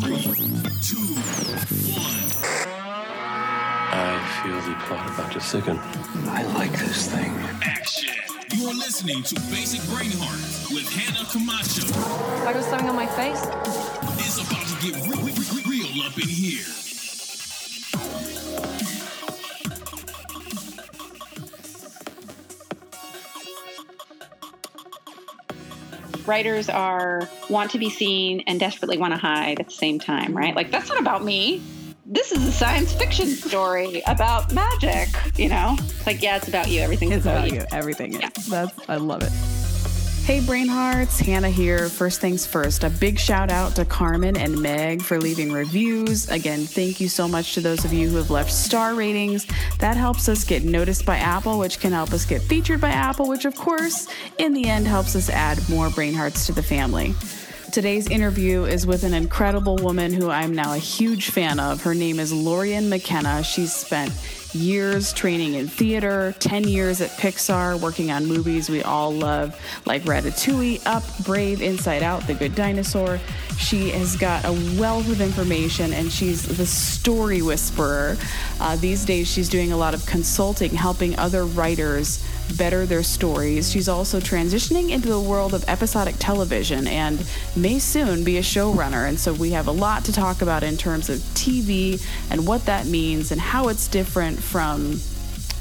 Three, two, one. I feel the plot about to thicken. I like this thing. Action. You are listening to Basic Brain Heart with Hannah Camacho. I got something on my face. It's about to get re- re- re- real up in here. Writers are want to be seen and desperately want to hide at the same time, right? Like that's not about me. This is a science fiction story about magic, you know? It's like, yeah, it's about you. Everything's It's about, about you. you. Everything is. Yeah. That's I love it. Hey Brainhearts, Hannah here. First things first, a big shout out to Carmen and Meg for leaving reviews. Again, thank you so much to those of you who have left star ratings. That helps us get noticed by Apple, which can help us get featured by Apple, which of course, in the end, helps us add more Brainhearts to the family. Today's interview is with an incredible woman who I'm now a huge fan of. Her name is Lorian McKenna. She's spent years training in theater, 10 years at Pixar, working on movies we all love like Ratatouille, Up, Brave, Inside Out, The Good Dinosaur. She has got a wealth of information and she's the story whisperer. Uh, these days, she's doing a lot of consulting, helping other writers better their stories. She's also transitioning into the world of episodic television and may soon be a showrunner. And so we have a lot to talk about in terms of TV and what that means and how it's different from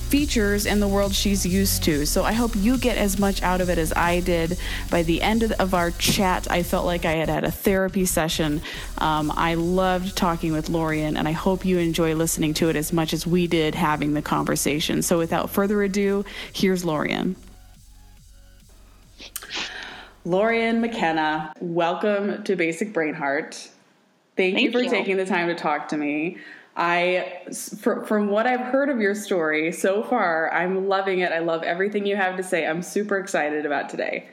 features in the world she's used to. So I hope you get as much out of it as I did. By the end of, of our chat, I felt like I had had a therapy session. Um, I loved talking with Lorian, and I hope you enjoy listening to it as much as we did having the conversation. So without further ado, here's Lorian. Lorian McKenna, welcome to Basic Brain Heart. Thank, you for you. taking the time to talk to me. I, fr- from what I've heard of your story so far, I'm loving it. I love everything you have to say. I'm super excited about today.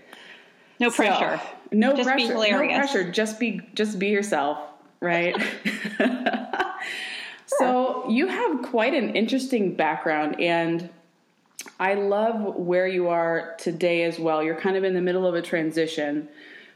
No So, pressure. no Just be pressure. No pressure. Just be just be yourself, right? so you have quite an interesting background and I love where you are today as well. You're kind of in the middle of a transition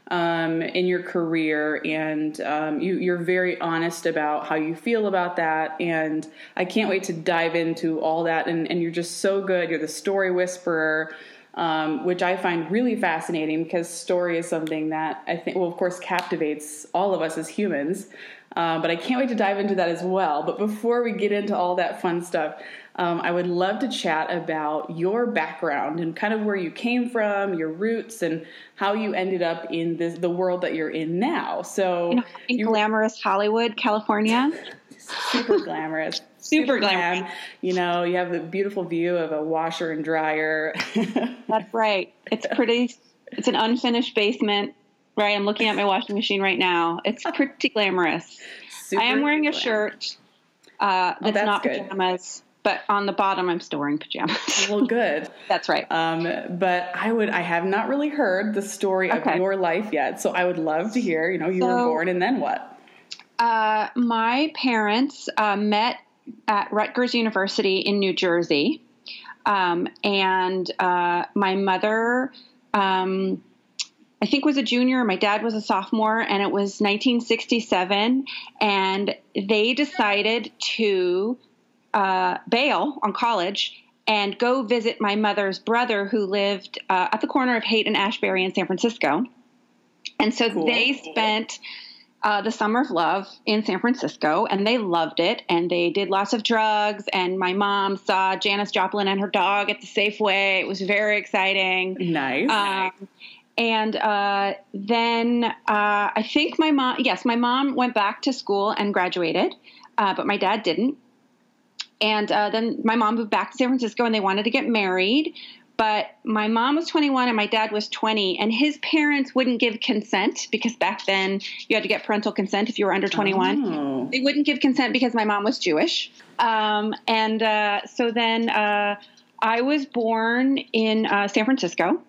um, in your career, and um, you, you're very honest about how you feel about that. And I can't wait to dive into all that. And, and you're just so good. You're the story whisperer, um, which I find really fascinating because story is something that I think, well, of course, captivates all of us as humans. Uh, but I can't wait to dive into that as well. But before we get into all that fun stuff, um, I would love to chat about your background and kind of where you came from, your roots, and how you ended up in this, the world that you're in now. So know, in glamorous Hollywood, California. super glamorous. Super glam. glamorous. You know, you have the beautiful view of a washer and dryer. That's right. It's pretty. It's an unfinished basement. Right. I'm looking at my washing machine right now. It's pretty glamorous. Super I am wearing a shirt uh, that's, Oh, that's not good. pajamas, but on the bottom I'm storing pajamas. Well, good. that's right. Um, but I would, I have not really heard the story of your life yet, so I would love to hear. You know, you were born and then what? Uh, my parents uh, met at Rutgers University in New Jersey, um, and uh, my mother, um, I think, was a junior. My dad was a sophomore, and it was 1967, and they decided to uh, bail on college and go visit my mother's brother, who lived uh, at the corner of Haight and Ashbury in San Francisco. And so Cool. they spent uh, the summer of love in San Francisco, and they loved it. And they did lots of drugs. And my mom saw Janis Joplin and her dog at the Safeway. It was very exciting. Nice. Um, and uh, then uh, I think my mom, yes, my mom went back to school and graduated, uh, but my dad didn't. And uh, then my mom moved back to San Francisco and they wanted to get married. But my mom was 21 and my dad was 20, and his parents wouldn't give consent because back then you had to get parental consent if you were under 21 Oh. they wouldn't give consent because my mom was Jewish. Um, and uh, so then uh, I was born in uh, San Francisco,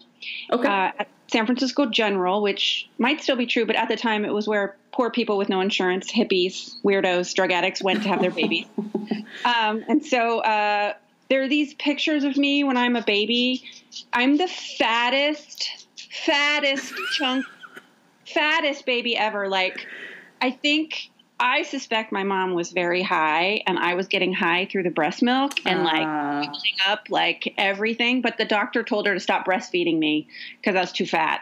Okay. uh, at San Francisco General, which might still be true, but at the time it was where poor people with no insurance, hippies, weirdos, drug addicts went to have their babies. Um, and so uh, there are these pictures of me when I'm a baby. I'm the fattest, fattest chunk, fattest baby ever. Like I think I suspect my mom was very high and I was getting high through the breast milk and like building up like everything. But the doctor told her to stop breastfeeding me because I was too fat.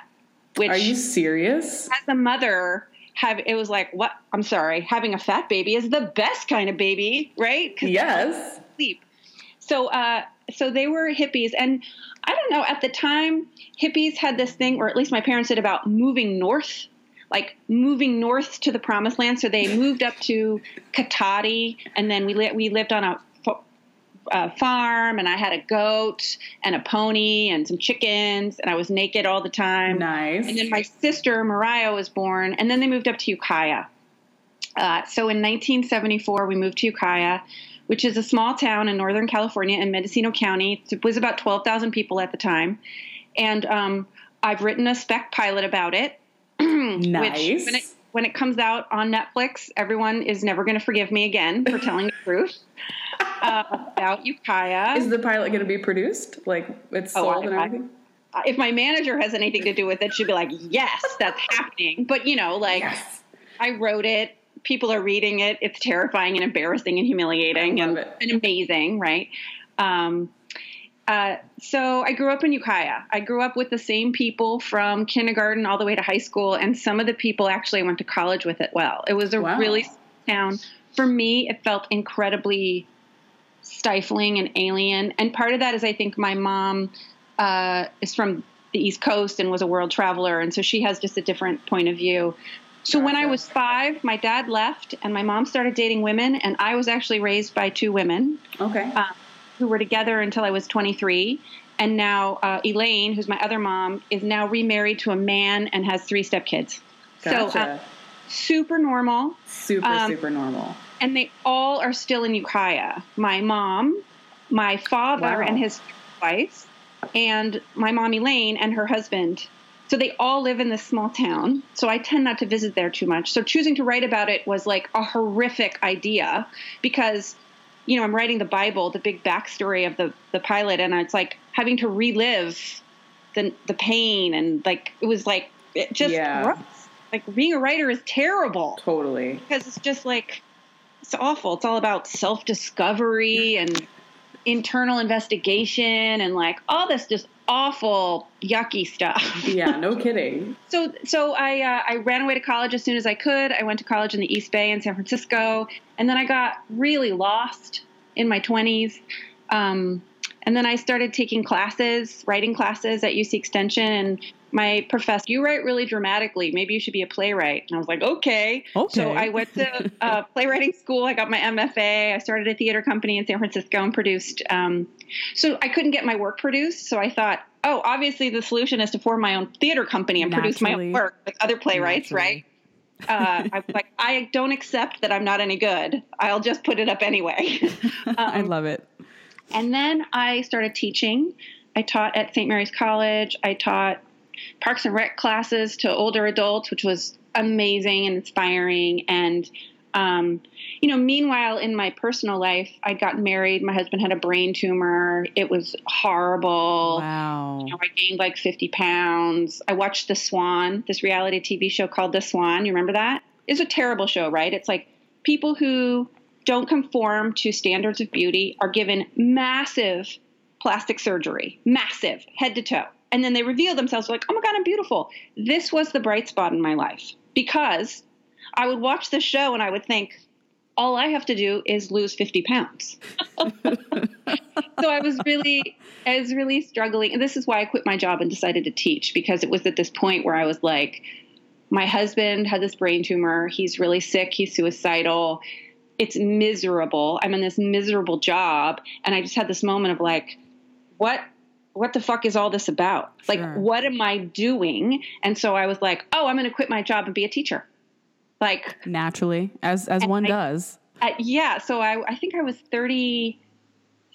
Which Are you serious? as a mother have it was like what I'm sorry, having a fat baby is the best kind of baby, right? Yes. sleep. So uh so they were hippies and I don't know, at the time hippies had this thing or at least my parents did about moving north. Like moving north to the promised land, so they moved up to Cotati, and then we li- we lived on a fa- farm, and I had a goat and a pony and some chickens, and I was naked all the time. Nice. And then my sister Mariah was born, and then they moved up to Ukiah. Uh, so in 1974, we moved to Ukiah, which is a small town in Northern California in Mendocino County. It was about 12,000 people at the time, and um, I've written a spec pilot about it. Nice. Which, when it, when it comes out on Netflix, everyone is never going to forgive me again for telling the truth uh, about Ukiah. Is the pilot going to be produced? Like it's Oh, sold I- and I- everything? if my manager has anything to do with it, she'd be like, "Yes, that's happening." But you know, like Yes. I wrote it. People are reading it. It's terrifying and embarrassing and humiliating and, and amazing, right? Um, uh, so I grew up in Ukiah. I grew up with the same people from kindergarten all the way to high school, and some of the people actually went to college with it. Well, it was a Wow. really small town. For me, it felt incredibly stifling and alien. And part of that is I think my mom uh, is from the East Coast and was a world traveler, and so she has just a different point of view. So when I was five, my dad left, and my mom started dating women, and I was actually raised by two women Okay. uh, who were together until I was 23. And now uh, Elaine, who's my other mom, is now remarried to a man and has three stepkids. So uh, super normal super, um, super normal. and they all are still in Ukiah. My mom, my father Wow. and his wife, and my mom Elaine and her husband. So they all live in this small town. So I tend not to visit there too much. So choosing to write about it was like a horrific idea because, you know, I'm writing the Bible, the big backstory of the the pilot, and it's like having to relive the the pain and like it was like it just Yeah. Like being a writer is terrible Totally. because it's just like it's awful. It's all about self discovery and internal investigation and like all this just awful yucky stuff. Yeah, no kidding. So so I uh, I ran away to college as soon as I could. I went to college in the East Bay in San Francisco, and then I got really lost in my twenties. Um, and then I started taking classes, writing classes at UC Extension, and my professor, you write really dramatically. Maybe you should be a playwright. And I was like, okay. Okay. So I went to uh, playwriting school. I got my MFA. I started a theater company in San Francisco and produced. Um, so I couldn't get my work produced. So I thought, oh, obviously the solution is to form my own theater company and produce my own work like other playwrights, Naturally. right? uh, I was like, I don't accept that I'm not any good. I'll just put it up anyway. I Um, love it. and then I started teaching. I taught at St. Mary's College. I taught Parks and Rec classes to older adults, which was amazing and inspiring. And, um, you know, meanwhile, in my personal life, I got married. My husband had a brain tumor. It was horrible. Wow. You know, I gained like 50 pounds. I watched The Swan, this reality TV show called The Swan. You remember that? It's a terrible show, right? It's like people who don't conform to standards of beauty are given massive plastic surgery, massive, head to toe. And then they reveal themselves like, oh my God, I'm beautiful. This was the bright spot in my life because I would watch the show and I would think, all I have to do is lose 50 pounds. so I was really, I was really struggling. And this is why I quit my job and decided to teach because it was at this point where I was like, my husband had this brain tumor. He's really sick. He's suicidal. It's miserable. I'm in this miserable job. And I just had this moment of like, what, what the fuck is all this about? Like, Sure. what am I doing? And so I was like, oh, I'm going to quit my job and be a teacher. Like, Naturally, as as one I- does. uh, yeah, so I, I think I was 30,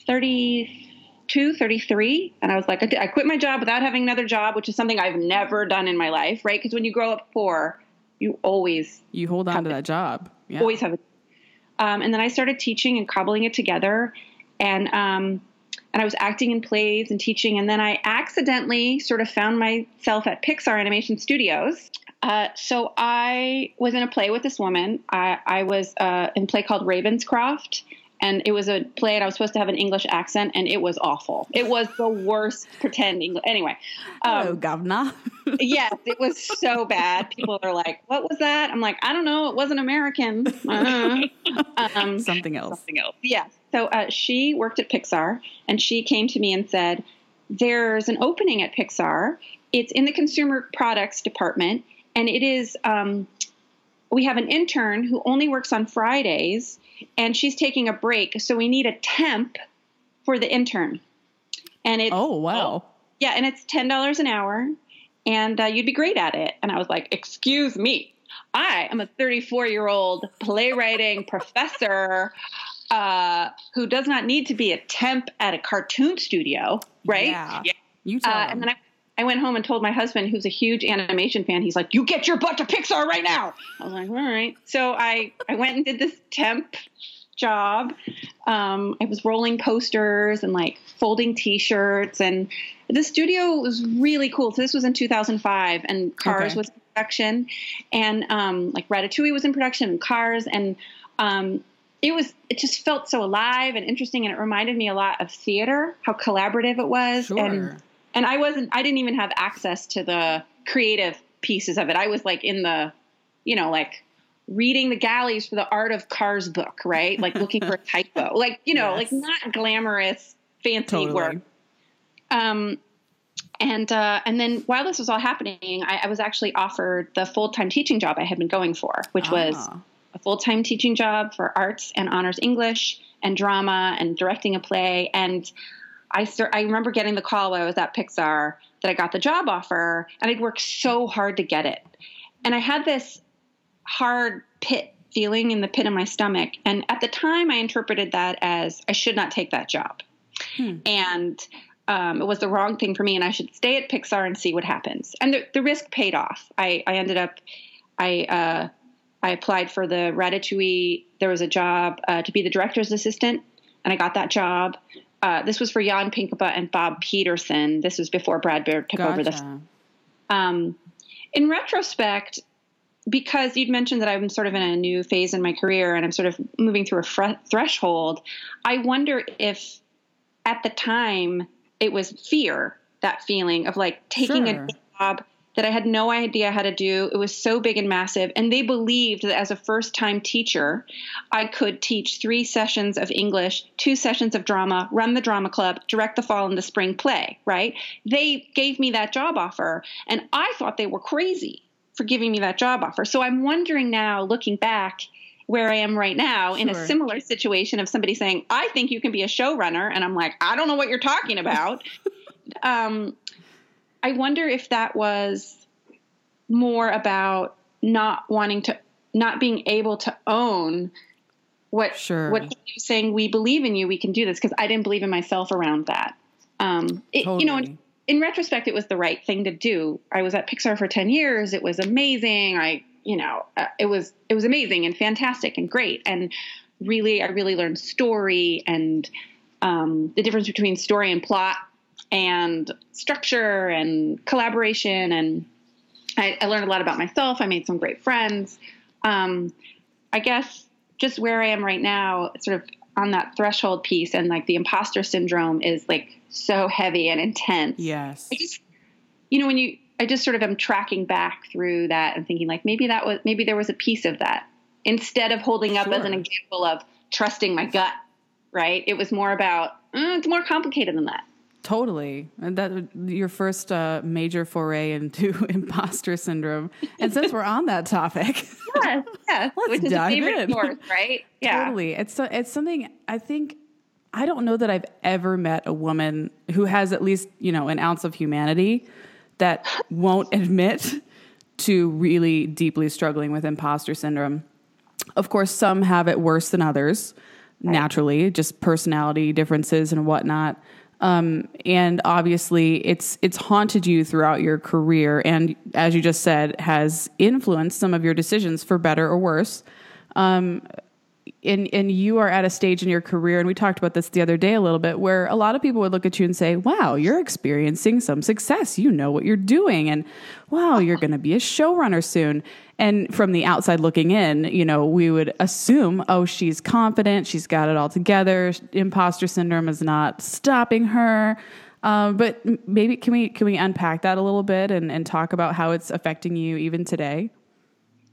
32, 33. And I was like, I, I quit my job without having another job, which is something I've never done in my life, right? Because when you grow up poor, you always, You hold on to that job. Yeah. always have it. Um, and then I started teaching and cobbling it together. And, um, and I was acting in plays and teaching. And then I accidentally sort of found myself at Pixar Animation Studios. Uh, so I was in a play with this woman. I, I was uh, in a play called Ravenscroft, and it was a play, and I was supposed to have an English accent, and it was awful. It was the worst pretend English. Anyway, um, Hello, governor. yes, it was so bad. People are like, "What was that?" I'm like, "I don't know. It wasn't American." Uh, um, Something else. something else. Yeah. So uh, she worked at Pixar, and she came to me and said, "There's an opening at Pixar. It's in the consumer products department, and it is. Um, we have an intern who only works on Fridays, and she's taking a break. So we need a temp for the intern. And it's Oh, wow. yeah, and it's ten dollars an hour, and uh, you'd be great at it. And I was like, "Excuse me, I am a 34 year old playwriting professor uh, who does not need to be a temp at a cartoon studio, right?" Yeah. You tell Uh, them. and then I, I went home and told my husband, who's a huge animation fan, he's like, "You get your butt to Pixar right now." I was like, "All right." So I I went and did this temp job. Um, I was rolling posters and like folding T-shirts, and the studio was really cool. So this was in 2005, and Cars Okay. was in production, and um, like Ratatouille was in production, and Cars, and um, it was it just felt so alive and interesting, and it reminded me a lot of theater, how collaborative it was, Sure. and and I wasn't I didn't even have access to the creative pieces of it. I was like in the, you know, like reading the galleys for the art of cars book, right? Like looking for a typo. Like, you know, Yes. like not glamorous fancy Totally. work. Um and uh, and then while this was all happening, I, I was actually offered the full time teaching job I had been going for, which was Ah. a full time teaching job for arts and honors English and drama and directing a play. And I start, I remember getting the call while I was at Pixar that I got the job offer, and I'd worked so hard to get it. And I had this hard pit feeling in the pit of my stomach. And at the time, I interpreted that as I should not take that job. And um, it was the wrong thing for me, and I should stay at Pixar and see what happens. And the, the risk paid off. I, I ended up, I, uh, I applied for the Ratatouille. There was a job uh, to be the director's assistant, and I got that job. Uh, this was for Jan Pinkava and Bob Peterson. This was before Brad Bird took over this. Um, in retrospect, because you'd mentioned that I'm sort of in a new phase in my career and I'm sort of moving through a fre- threshold, I wonder if at the time it was fear, that feeling of like taking Sure. a job that I had no idea how to do. It was so big and massive. And they believed that as a first time teacher, I could teach three sessions of English, two sessions of drama, run the drama club, direct the fall and the spring play, right? They gave me that job offer. And I thought they were crazy for giving me that job offer. So I'm wondering now, looking back, where I am right now in a similar situation of somebody saying, I think you can be a showrunner. And I'm like, I don't know what you're talking about. um, I wonder if that was more about not wanting to, not being able to own what Sure. what saying. We believe in you. We can do this because I didn't believe in myself around that. Um, it, You know, in, in retrospect, it was the right thing to do. I was at Pixar for ten years. It was amazing. I, you know, uh, it was it was amazing and fantastic and great and really, I really learned story and um, the difference between story and plot and structure and collaboration and I, I learned a lot about myself. I made some great friends. Um, I guess just where I am right now, sort of on that threshold piece, and like the imposter syndrome is like so heavy and intense. Yes. I just, you know, when you, I just sort of am tracking back through that and thinking like maybe that was, maybe there was a piece of that instead of holding up as an example of trusting my gut, right? It was more about, mm, it's more complicated than that. Totally. And that your first uh, major foray into imposter syndrome. And since we're on that topic, Yes, yes. Let's Which is dive favorite in. yours, right? Yeah. totally. It's so, it's something I think I don't know that I've ever met a woman who has at least, you know, an ounce of humanity that won't admit to really deeply struggling with imposter syndrome. Of course, some have it worse than others, naturally, just personality differences and whatnot. Um, and obviously, it's it's haunted you throughout your career, and as you just said, has influenced some of your decisions for better or worse. Um, and and you are at a stage in your career and we talked about this the other day a little bit where a lot of people would look at you and say wow you're experiencing some success. You know what you're doing and wow you're going to be a showrunner soon. And from the outside looking in you know we would assume oh she's confident. She's got it all together. Imposter syndrome is not stopping her. Um, but maybe can we can we unpack that a little bit and, and talk about how it's affecting you even today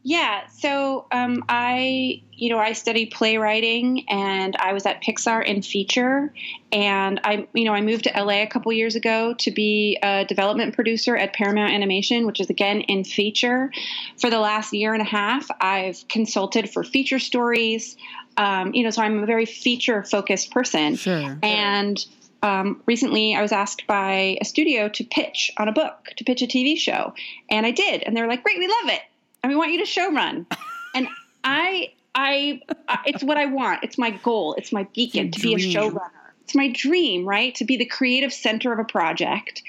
yeah, so um, I, you know, I studied playwriting, and I was at Pixar in feature, and I, you know, I moved to LA a couple years ago to be a development producer at Paramount Animation, which is again in feature. For the last year and a half, I've consulted for feature stories. Um, you know, so I'm a very feature focused person, sure. and. Um, recently I was asked by a studio to pitch on a book, to pitch a TV show. And I did. And they were like, great, we love it and we want you to show run. and I, I, I, it's what I want. It's my goal. It's my beacon to be a showrunner. It's my dream, right? To be the creative center of a project,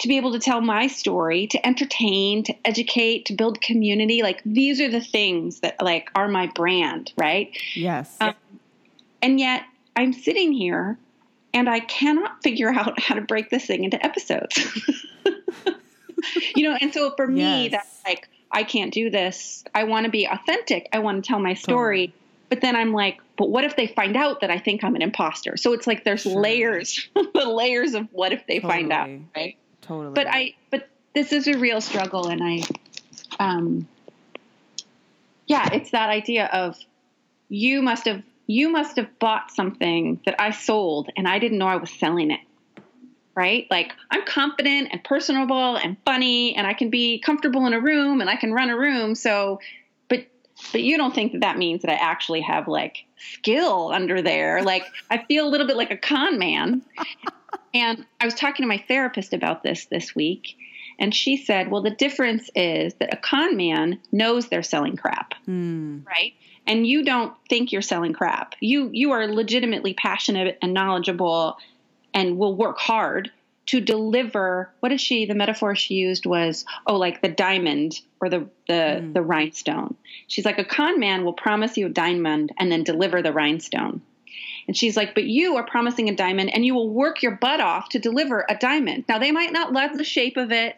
to be able to tell my story, to entertain, to educate, to build community. Like these are the things that like are my brand, right? Yes. Um, and yet I'm sitting here and I cannot figure out how to break this thing into episodes. you know, and so for me, that's like I can't do this. I want to be authentic. I want to tell my story. Totally. But then I'm like, but what if they find out that I think I'm an imposter? So it's like there's sure. layers, the layers of what if they totally. find out, right? Totally. But I, but this is a real struggle, and I, um, yeah, it's that idea of you must have you must have bought something that I sold, and I didn't know I was selling it right? Like I'm confident and personable and funny and I can be comfortable in a room and I can run a room. So, but, but you don't think that that means that I actually have like skill under there. Like I feel a little bit like a con man. and I was talking to my therapist about this this week. And she said, well, the difference is that a con man knows they're selling crap, mm. right? And you don't think you're selling crap. You you are legitimately passionate and knowledgeable and will work hard to deliver what is she the metaphor she used was oh like the diamond or the the mm. the rhinestone. She's like a con man will promise you a diamond and then deliver the rhinestone. And she's like but you are promising a diamond and you will work your butt off to deliver a diamond. Now they might not love the shape of it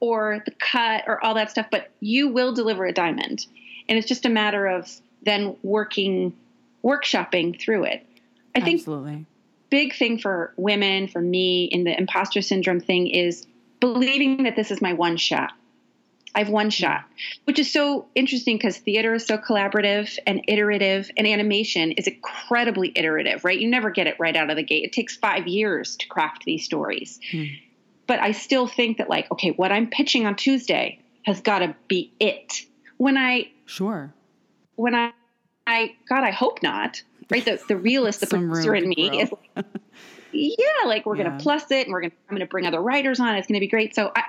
or the cut or all that stuff but you will deliver a diamond. And it's just a matter of then working workshopping through it. I think Absolutely big thing for women, for me, in the imposter syndrome thing is believing that this is my one shot. I have one shot, which is so interesting because theater is so collaborative and iterative, and animation is incredibly iterative, right? You never get it right out of the gate. It takes five years to craft these stories. Hmm. But I still think that, like, okay, what I'm pitching on Tuesday has got to be it. When I, sure. When I, I, God, I hope not right? The the realist, the producer in me is like, yeah, like we're yeah. gonna plus it and we're gonna I'm gonna bring other writers on. It's gonna be great. So I,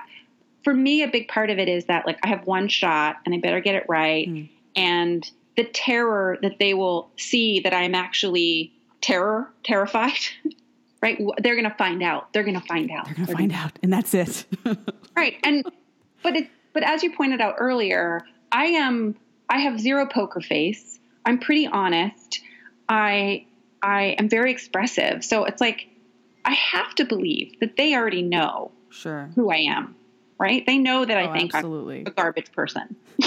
for me, a big part of it is that like I have one shot and I better get it right. Mm. And the terror that they will see that I'm actually terror terrified. right? They're going to find out. They're going to find out. They're going to find gonna, out, and that's it. right. And but it but as you pointed out earlier, I am I have zero poker face. I'm pretty honest. I I am very expressive. So it's like I have to believe that they already know sure who I am. Right? They know that oh, I think absolutely. I'm a garbage person.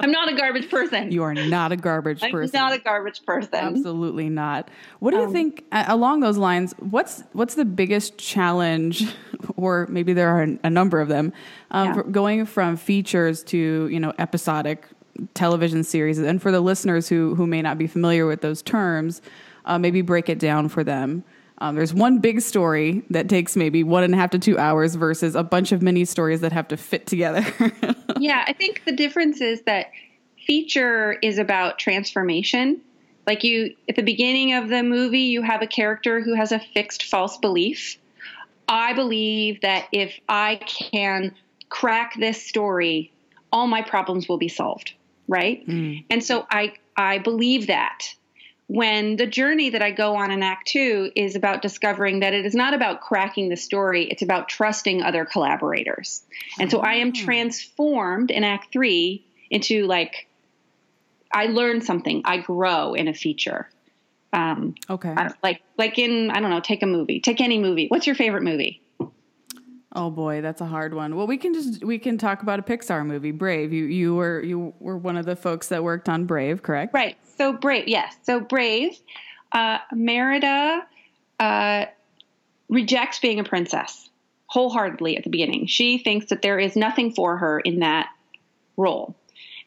I'm not a garbage person. You are not a garbage I'm person. not a garbage person. Absolutely not. What do you um, think uh, along those lines? What's what's the biggest challenge, or maybe there are a number of them, um, yeah. going from features to you know episodic television series. And for the listeners who who may not be familiar with those terms, uh, maybe break it down for them. Um, there's one big story that takes maybe one and a half to two hours versus a bunch of mini stories that have to fit together. yeah, I think the difference is that feature is about transformation. Like you, at the beginning of the movie, you have a character who has a fixed false belief. I believe that if I can crack this story, all my problems will be solved right? Mm. And so I I believe that when the journey that I go on in Act Two is about discovering that it is not about cracking the story, it's about trusting other collaborators. And so I am ah. transformed in Act Three into like I learn something. I grow in a feature. Um, Okay. Like like in I don't know. Take a movie. Take any movie. What's your favorite movie? Oh boy, that's a hard one. Well, we can just we can talk about a Pixar movie, Brave. You you were you were one of the folks that worked on Brave, correct? Right. So Brave. Yes. So Brave. Uh, Merida uh, rejects being a princess wholeheartedly at the beginning. She thinks that there is nothing for her in that role.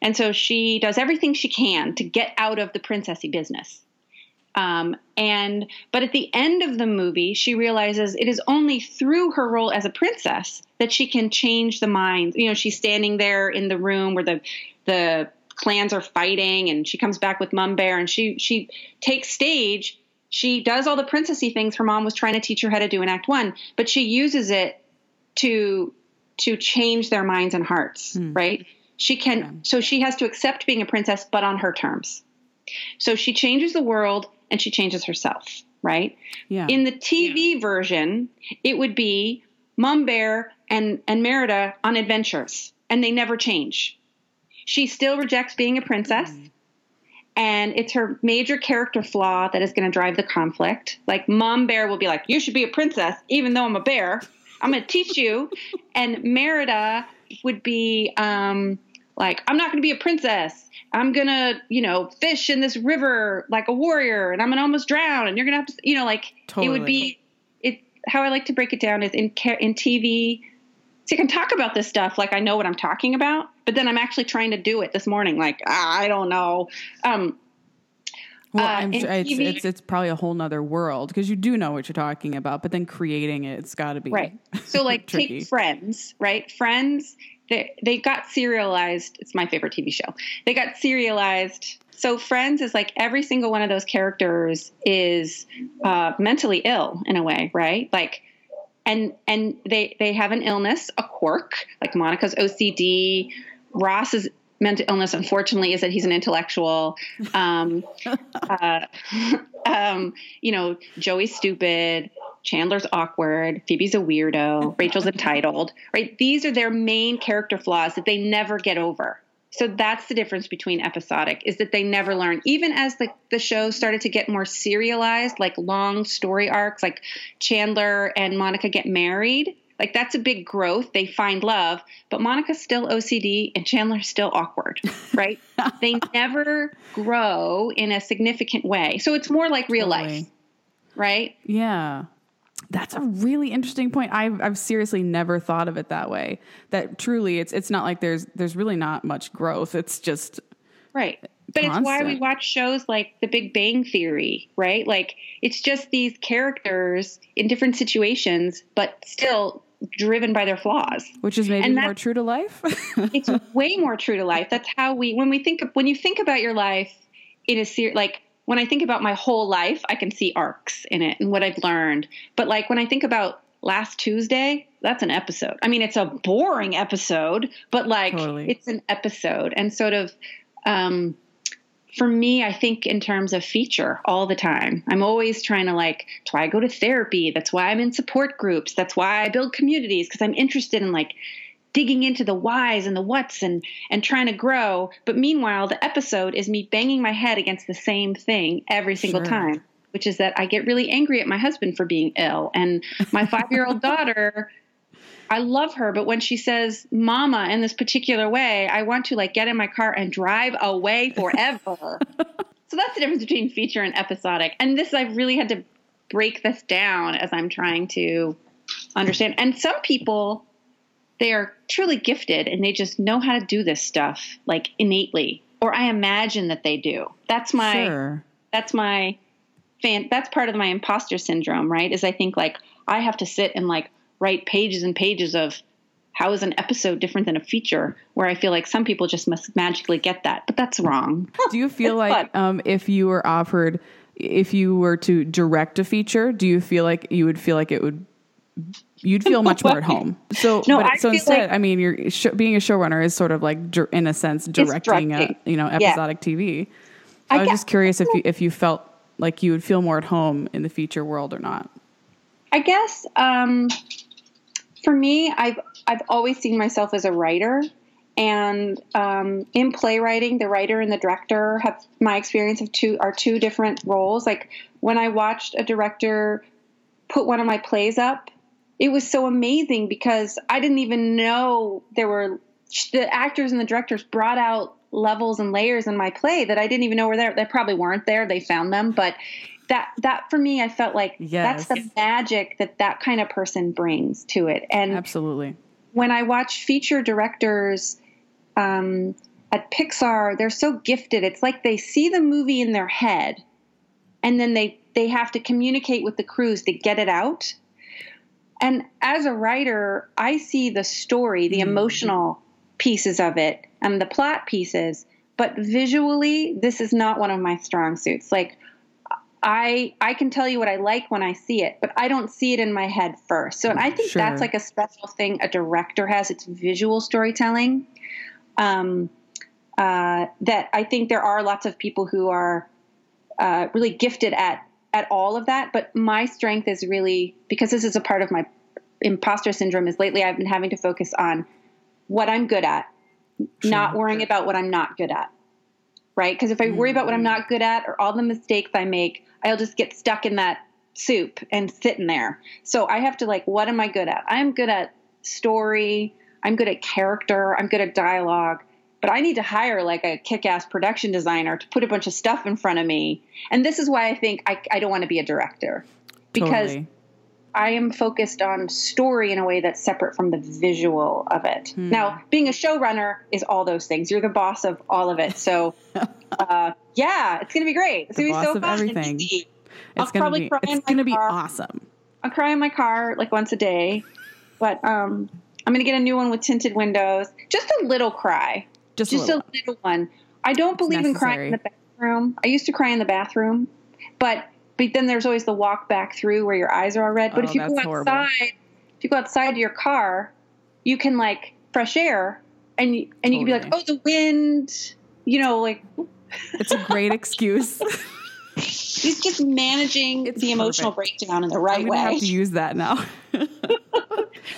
And so she does everything she can to get out of the princessy business. Um, and but at the end of the movie, she realizes it is only through her role as a princess that she can change the minds. You know, she's standing there in the room where the the clans are fighting, and she comes back with Mum Bear, and she she takes stage. She does all the princessy things her mom was trying to teach her how to do in Act One, but she uses it to to change their minds and hearts. Right? She can. So she has to accept being a princess, but on her terms. So she changes the world and she changes herself, right? Yeah. In the TV version, it would be Mum Bear and, and Merida on adventures, and they never change. She still rejects being a princess, and it's her major character flaw that is going to drive the conflict. Like, Mom Bear will be like, You should be a princess, even though I'm a bear. I'm going to teach you. And Merida would be um, like, I'm not going to be a princess. I'm to, you know, fish in this river like a warrior and I'm to almost drown and you're to have to, you know, like it would be, it, how I like to break it down is in, in TV. So you can talk about this stuff like I know what I'm talking about, but then I'm actually trying to do it this morning. Like, ah, I don't know. Um, well, uh, sure it's, it's it's probably a whole nother world because you do know what you're talking about, but then creating it, it's got to be Right. So like take Friends, right? Friends, they they got serialized. It's my favorite TV show. They got serialized. So Friends is like every single one of those characters is uh, mentally ill in a way, right? Like and and they they have an illness, a quirk, like Monica's OCD, Ross's mental illness unfortunately is that he's an intellectual um, uh, um, you know joey's stupid chandler's awkward phoebe's a weirdo rachel's entitled right? These are their main character flaws that they never get over. So that's the difference between episodic is that they never learn. Even as the, the show started to get more serialized like long story arcs like chandler and monica get married like that's a big growth. They find love but monica's still ocd and chandler's still awkward right? They never grow in a significant way. So it's more like real life right? Yeah. That's a really interesting point. I've I've seriously never thought of it that way. That truly it's it's not like there's there's really not much growth. It's just Right. But it's why we watch shows like The Big Bang Theory, right? Like it's just these characters in different situations, but still driven by their flaws. which is maybe more true to life. It's way more true to life. That's how we when we think of when you think about your life in a series like when I think about my whole life, I can see arcs in it and what I've learned. But like when I think about last Tuesday, that's an episode. I mean, it's a boring episode, but like Totally. it's an episode and sort of um for me, I think in terms of feature all the time. I'm always trying to like, that's why I go to therapy. That's why I'm in support groups. That's why I build communities because I'm interested in like digging into the whys and the whats and and trying to grow. But meanwhile, the episode is me banging my head against the same thing every single Sure. time, which is that I get really angry at my husband for being ill and my 5-year-old daughter I love her, but when she says mama in this particular way, I want to like get in my car and drive away forever. so that's the difference between feature and episodic. And this, I've really had to break this down as I'm trying to understand. And some people, they are truly gifted and they just know how to do this stuff like innately, or I imagine that they do. That's my sure. that's my fan that's part of my imposter syndrome right is i think like i have to sit and like write pages and pages of how is an episode different than a feature where i feel like some people just must magically get that but that's wrong Do you feel like um, if you were offered, if you were to direct a feature, do you feel like you would feel like it would? You'd feel much more at home. So, No, but, so instead, like- I mean, you're sh- being a showrunner is sort of like, in a sense, directing, a you know Yeah. episodic TV. I I was guess- just curious if you if you felt like you would feel more at home in the feature world or not. i guess um, for me i've i've always seen myself as a writer And um, in playwriting, the writer and the director have my experience of two are two different roles. Like when I watched a director put one of my plays up, it was so amazing because I didn't even know there were the actors and the directors brought out levels and layers in my play that I didn't even know were there. They probably weren't there. They found them, but that that for me, I felt like Yes. that's the magic that that kind of person brings to it. And Absolutely. when I watch feature directors um, at Pixar, they're so gifted. It's like they see the movie in their head, and then they they have to communicate with the crews to get it out. And as a writer, I see the story, the emotional pieces of it, and the plot pieces. But visually, this is not one of my strong suits. Like I I can tell you what I like when I see it, but I don't see it in my head first. So and I think Sure. that's like a special thing a director has. It's visual storytelling. Um, uh, that I think there are lots of people who are uh, really gifted at at all of that. But my strength is really because this is a part of my imposter syndrome. Is lately I've been having to focus on what I'm good at, not worrying about what I'm not good at. Right? Because if I worry about what I'm mm. not good at or all the mistakes I make, I'll just get stuck in that soup and sit in there. So I have to like, what am I good at? I'm good at story. I'm good at character. I'm good at dialogue. But I need to hire like a kick ass production designer to put a bunch of stuff in front of me. And this is why I think I, I don't want to be a director because totally. I am focused on story in a way that's separate from the visual of it. Hmm. Now, being a showrunner is all those things. You're the boss of all of it. So, uh, yeah, it's going to be great. It's going to be so fun. everything. I'll It's gonna probably be cry it's gonna be awesome. I'll cry in my car like once a day, but um, I'm going to get a new one with tinted windows. Just a little cry, Just, a little. a little one. I don't believe in crying in the bathroom. I used to cry in the bathroom, but but then there's always the walk back through where your eyes are all red. But Oh, if you go that's horrible. outside, if you go outside to your car, you can like fresh air, and you, and you can be like, oh, the wind. You know, like It's a great excuse. He's just managing It's the emotional breakdown in the right I'm way. have to use that now. you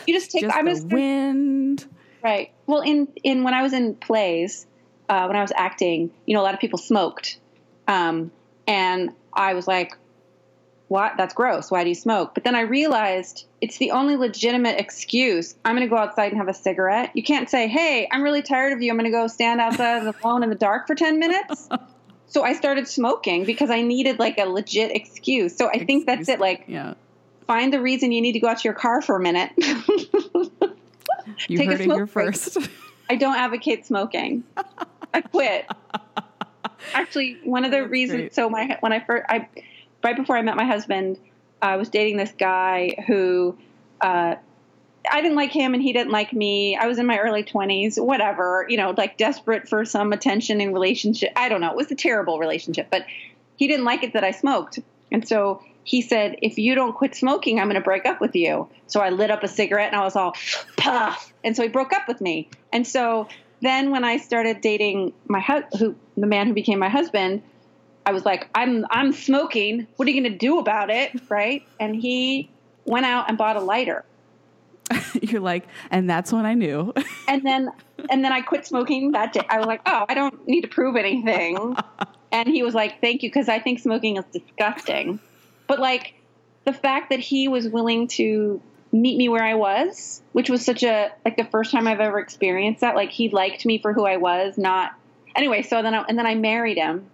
just take. Just I'm the just wind. Right. Well, in in when I was in plays, uh, when I was acting, you know, a lot of people smoked, um, and I was like, "What? That's gross. Why do you smoke?" But then I realized it's the only legitimate excuse. I'm going to go outside and have a cigarette. You can't say, "Hey, I'm really tired of you. I'm going to go stand outside alone in the dark for ten minutes." So I started smoking because I needed like a legit excuse. So I think that's it. Like, Yeah. find the reason you need to go out to your car for a minute. You Take a heard it smoke here break. first. I don't advocate smoking. I quit. Actually, one of the That's reasons. great. So my when I first, I right before I met my husband, I was dating this guy who. Uh, I didn't like him and he didn't like me. I was in my early 20s, whatever, you know, like desperate for some attention in relationship. I don't know. It was a terrible relationship, but he didn't like it that I smoked. And so he said, if you don't quit smoking, I'm going to break up with you. So I lit up a cigarette and I was all puff. And so he broke up with me. And so then when I started dating my hu- who the man who became my husband, I was like, I'm I'm smoking. What are you going to do about it, right? And he went out and bought a lighter. You're like, and that's when I knew. and then and then I quit smoking that day. I was like, oh, I don't need to prove anything. And he was like, thank you, because I think smoking is disgusting. But like the fact that he was willing to meet me where I was, which was such a like the first time I've ever experienced that. Like he liked me for who I was, not anyway. So then I, and then I married him.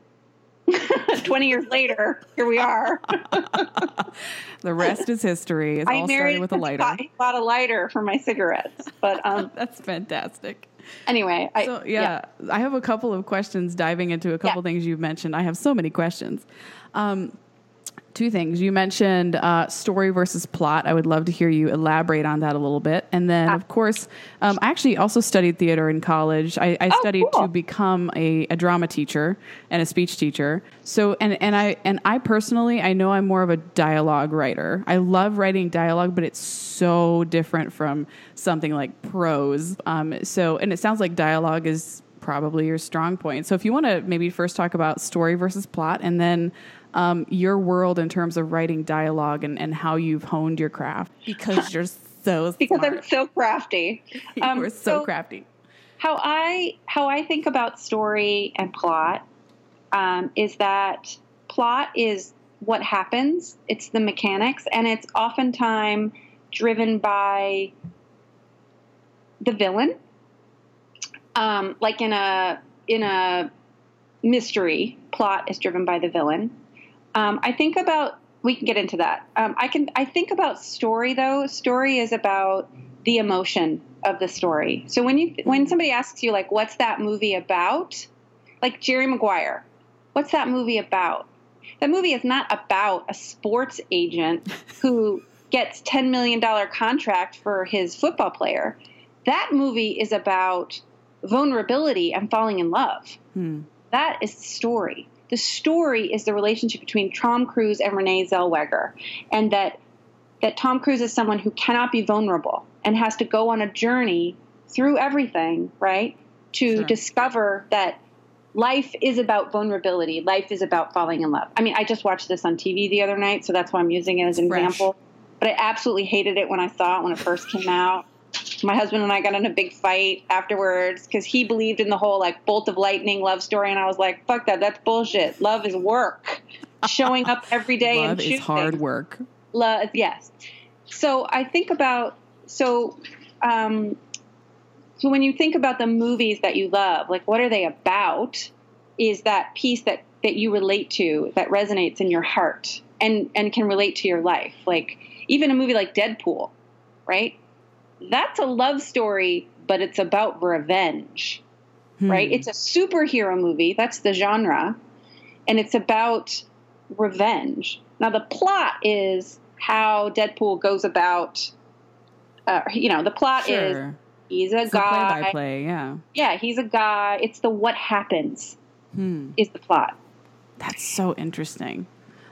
Twenty years later, here we are. the rest is history. It I all married started with a lighter. Bought, bought a lighter for my cigarettes. But um, That's fantastic. anyway, I, So yeah, I have a couple of questions diving into a couple Yeah. things you've mentioned. I have so many questions. Um, two things you mentioned: uh, story versus plot. I would love to hear you elaborate on that a little bit. And then, of course, um, I actually also studied theater in college. I, I Oh, studied cool. to become a, a drama teacher and a speech teacher. So, and and I and I personally, I know I'm more of a dialogue writer. I love writing dialogue, but it's so different from something like prose. Um, so, and it sounds like dialogue is probably your strong point. So, if you want to maybe first talk about story versus plot, and then um, your world in terms of writing dialogue and, and how you've honed your craft because you're so because smart. I'm so crafty. you Um, are so, crafty. how I how I think about story and plot um, is that plot is what happens. It's the mechanics, and it's oftentimes driven by the villain. Um, like in a in a mystery, plot is driven by the villain. Um, I think about we can get into that. Um, I can I think about story though. Story is about the emotion of the story. So when you when somebody asks you like, "What's that movie about?" Like Jerry Maguire, what's that movie about? That movie is not about a sports agent who gets ten million dollar contract for his football player. That movie is about vulnerability and falling in love. Hmm. That is the story. The story is the relationship between Tom Cruise and Renee Zellweger, and that that Tom Cruise is someone who cannot be vulnerable and has to go on a journey through everything, right, to Sure. discover that life is about vulnerability. Life is about falling in love. I mean, I just watched this on TV the other night, so that's why I'm using it as an Fresh. example. But I absolutely hated it when I saw it when it first came out. My husband and I got in a big fight afterwards because he believed in the whole like bolt of lightning love story, and I was like, "Fuck that! That's bullshit. Love is work. Showing up every day Love and is hard work. love yes so i think about so um so when you think about the movies that you love like what are they about is that piece that that you relate to that resonates in your heart and and can relate to your life like even a movie like deadpool right that's a love story but it's about revenge right? It's a superhero movie. That's the genre. And it's about revenge. Now, the plot is how Deadpool goes about, uh, you know, the plot is he's a It's guy. play by play, yeah. Yeah, he's a guy. It's the what happens Hmm. is the plot. That's so interesting.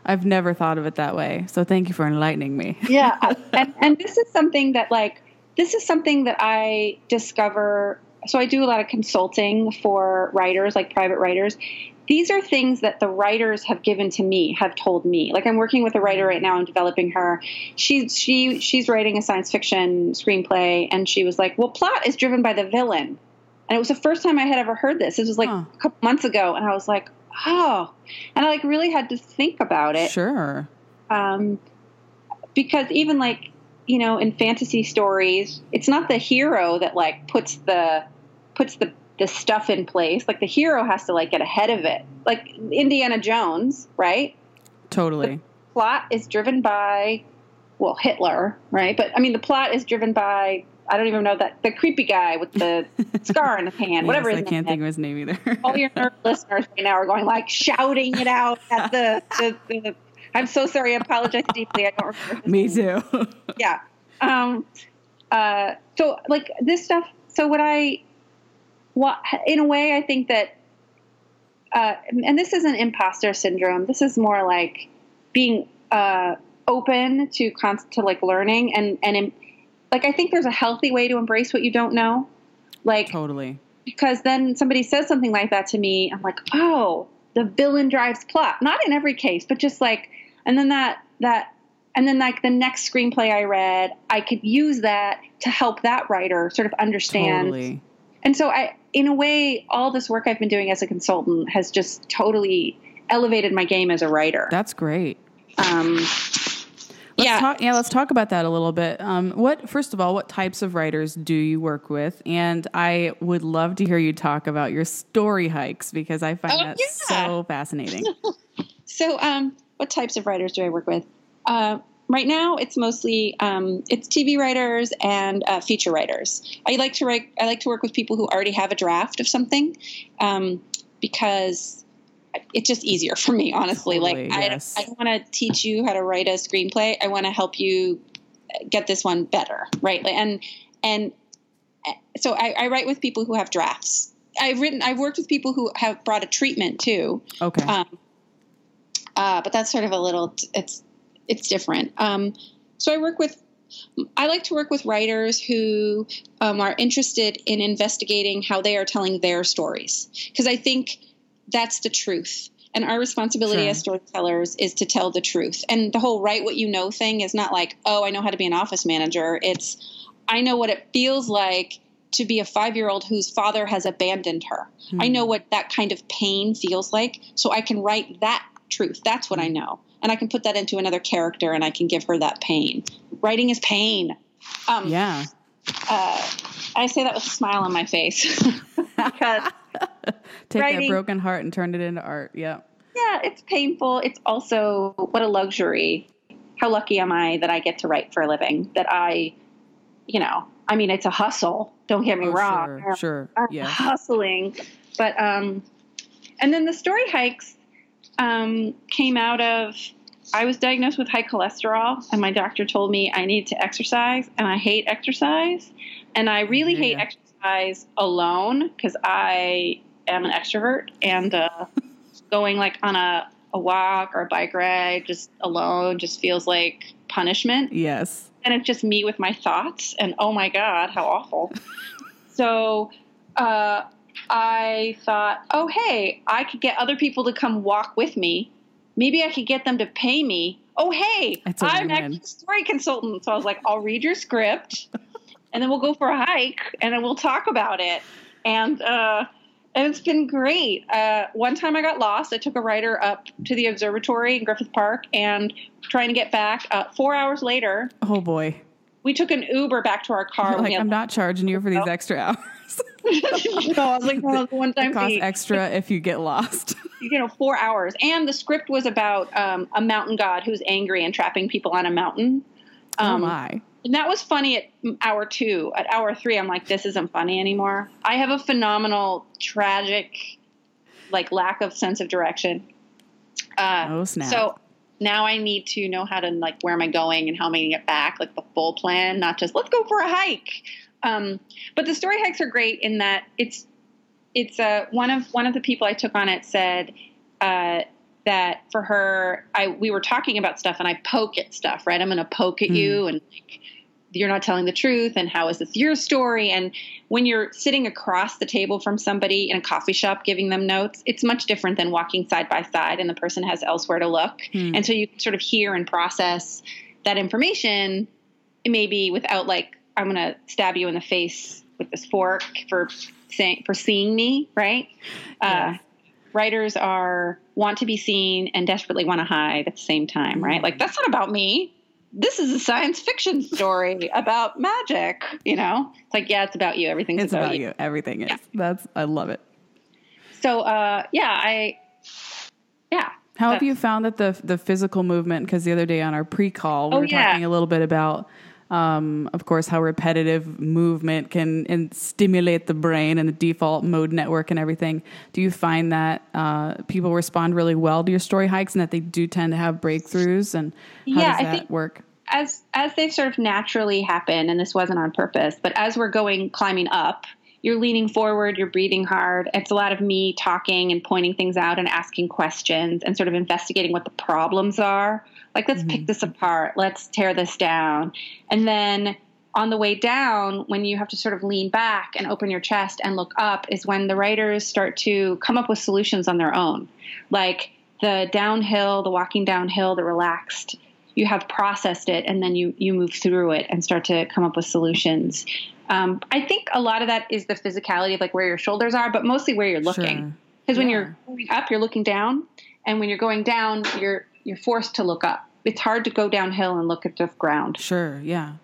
I've never thought of it that way. So thank you for enlightening me. yeah and and this is something that like this is something that i discover so i do a lot of consulting for writers like private writers. These are things that the writers have given to me have told me. Like i'm working with a writer right now i'm developing her. She's she she's writing a science fiction screenplay and she was like well plot is driven by the villain. And it was the first time i had ever heard this. This was like Huh. a couple months ago and i was like oh. And i like really had to think about it. Sure. um, because even like you know in fantasy stories it's not the hero that like puts the puts the the stuff in place. Like the hero has to like get ahead of it. Like indiana jones right? Totally. plot is driven by well hitler right? But i mean the plot is driven by i don't even know that the creepy guy with the scar in his hand whatever his I can't think of his name either. all your nerd listeners right now are going like shouting it out at the, the, the i'm so sorry i apologize deeply i don't remember Me name too. yeah. Um, uh, so like this stuff. So what I, what in a way, I think that, uh, and this isn't imposter syndrome. This is more like being uh, open to const- to like learning and and in, like I think there's a healthy way to embrace what you don't know. Like totally. because then somebody says something like that to me, I'm like, oh, the villain drives plot. Not in every case, but just like, and then that that, and then like the next screenplay I read, I could use that to help that writer sort of understand. Totally. And so I, in a way, all this work I've been doing as a consultant has just totally elevated my game as a writer. That's great. Um, Let's yeah. talk, yeah, let's talk about that a little bit. Um, what, first of all, what types of writers do you work with? And I would love to hear you talk about your story hikes because I find Oh, that yeah. so fascinating. So, um, what types of writers do I work with? Uh, right now, it's mostly um, it's TV writers and uh, feature writers. I like to write. I like to work with people who already have a draft of something, um, because it's just easier for me. Honestly, Totally, like yes. I, I don't want to teach you how to write a screenplay. I want to help you get this one better, right? And and uh, so I, I write with people who have drafts. I've written. I've worked with people who have brought a treatment too. Okay. Um, uh, but that's sort of a little. It's it's different. Um, so I work with. I like to work with writers who um, are interested in investigating how they are telling their stories because I think that's the truth. And our responsibility Sure. as storytellers is to tell the truth. And the whole write what you know thing is not like, oh, I know how to be an office manager. It's I know what it feels like to be a five year old whose father has abandoned her. I know what that kind of pain feels like. So I can write that truth. That's what I know. And I can put that into another character and I can give her that pain. Writing is pain. Um, Yeah. I say that with a smile on my face because Take writing- that broken heart and turn it into art. Yeah. yeah, it's painful. It's also what a luxury. How lucky am I that I get to write for a living? That I, you know, I mean, it's a hustle. Don't get me Oh, wrong. sure, sure. I'm Yeah. hustling, but um, and then the story hikes um came out of. I was diagnosed with high cholesterol, and my doctor told me I need to exercise, and I hate exercise, and I really hear hate exercise alone because I am an extrovert, and uh, going like on a, a walk or a bike ride just alone just feels like punishment Yes. and it's just me with my thoughts and oh my god how awful so uh, i thought oh hey i could get other people to come walk with me maybe i could get them to pay me oh hey i'm actually a story consultant so i was like i'll read your script and then we'll go for a hike and then we'll talk about it and uh, and it's been great. Uh, one time I got lost. I took a writer up to the observatory in Griffith Park and trying to get back. Uh, four hours later, Oh boy. we took an Uber back to our car. Like, I'm not charging you for these extra hours. no, I was like, no, one time it costs fee. extra if you get lost. You know, four hours. And the script was about um, a mountain god who's angry and trapping people on a mountain. oh Um, my. And that was funny at hour two. At hour three, I'm like, this isn't funny anymore. I have a phenomenal, tragic, like lack of sense of direction. Uh, Oh, snap. So now I need to know how to like where am I going and how am I going to get back, like the full plan, not just let's go for a hike. Um, but the story hikes are great in that it's it's uh, one of one of the people I took on it said uh, that for her, I we were talking about stuff and I poke at stuff, right? I'm going to poke at you and like, you're not telling the truth and how is this your story? And when you're sitting across the table from somebody in a coffee shop giving them notes, it's much different than walking side by side and the person has elsewhere to look. And so you can sort of hear and process that information maybe without like I'm going to stab you in the face with this fork for saying for seeing me, right? Uh, writers are want to be seen and desperately want to hide at the same time, right? Like that's not about me. This is a science fiction story about magic, you know? It's like, yeah, it's about you. Everything's It's about you. Everything is. That's I love it. So, uh, yeah, I, yeah. How have you found that the the physical movement? Because the other day on our pre-call, we Oh, were yeah. talking a little bit about, um, of course, how repetitive movement can and stimulate the brain and the default mode network and everything. Do you find that uh, people respond really well to your story hikes and that they do tend to have breakthroughs? And how Yeah, does I think- work? as as they sort of naturally happen and this wasn't on purpose but as we're going climbing up you're leaning forward you're breathing hard it's a lot of me talking and pointing things out and asking questions and sort of investigating what the problems are like let's pick this apart let's tear this down and then on the way down when you have to sort of lean back and open your chest and look up is when the writers start to come up with solutions on their own like the downhill the walking downhill the relaxed you have processed it and then you you move through it and start to come up with solutions. Um, I think a lot of that is the physicality of like where your shoulders are, but mostly where you're looking. Sure. Because when Yeah. you're going up, you're looking down, and when you're going down, you're you're forced to look up. It's hard to go downhill and look at the ground. Sure. Yeah.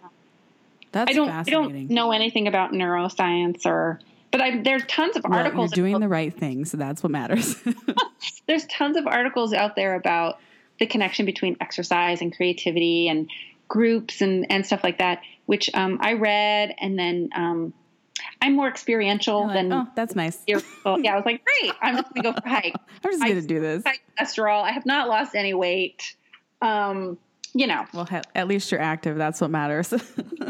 That's I don't I don't know anything about neuroscience or, but I, there's tons of Well, you're articles. doing the right thing, so that's what matters. there's tons of articles out there about the connection between exercise and creativity and groups and, and stuff like that, which um, I read. And then um, I'm more experiential Like, than. oh, that's nice. yeah, I was like, great, I'm just going to go for a hike. I'm just I- to do this. Cholesterol. I have not lost any weight. Um, you know, Well, at least you're active. That's what matters.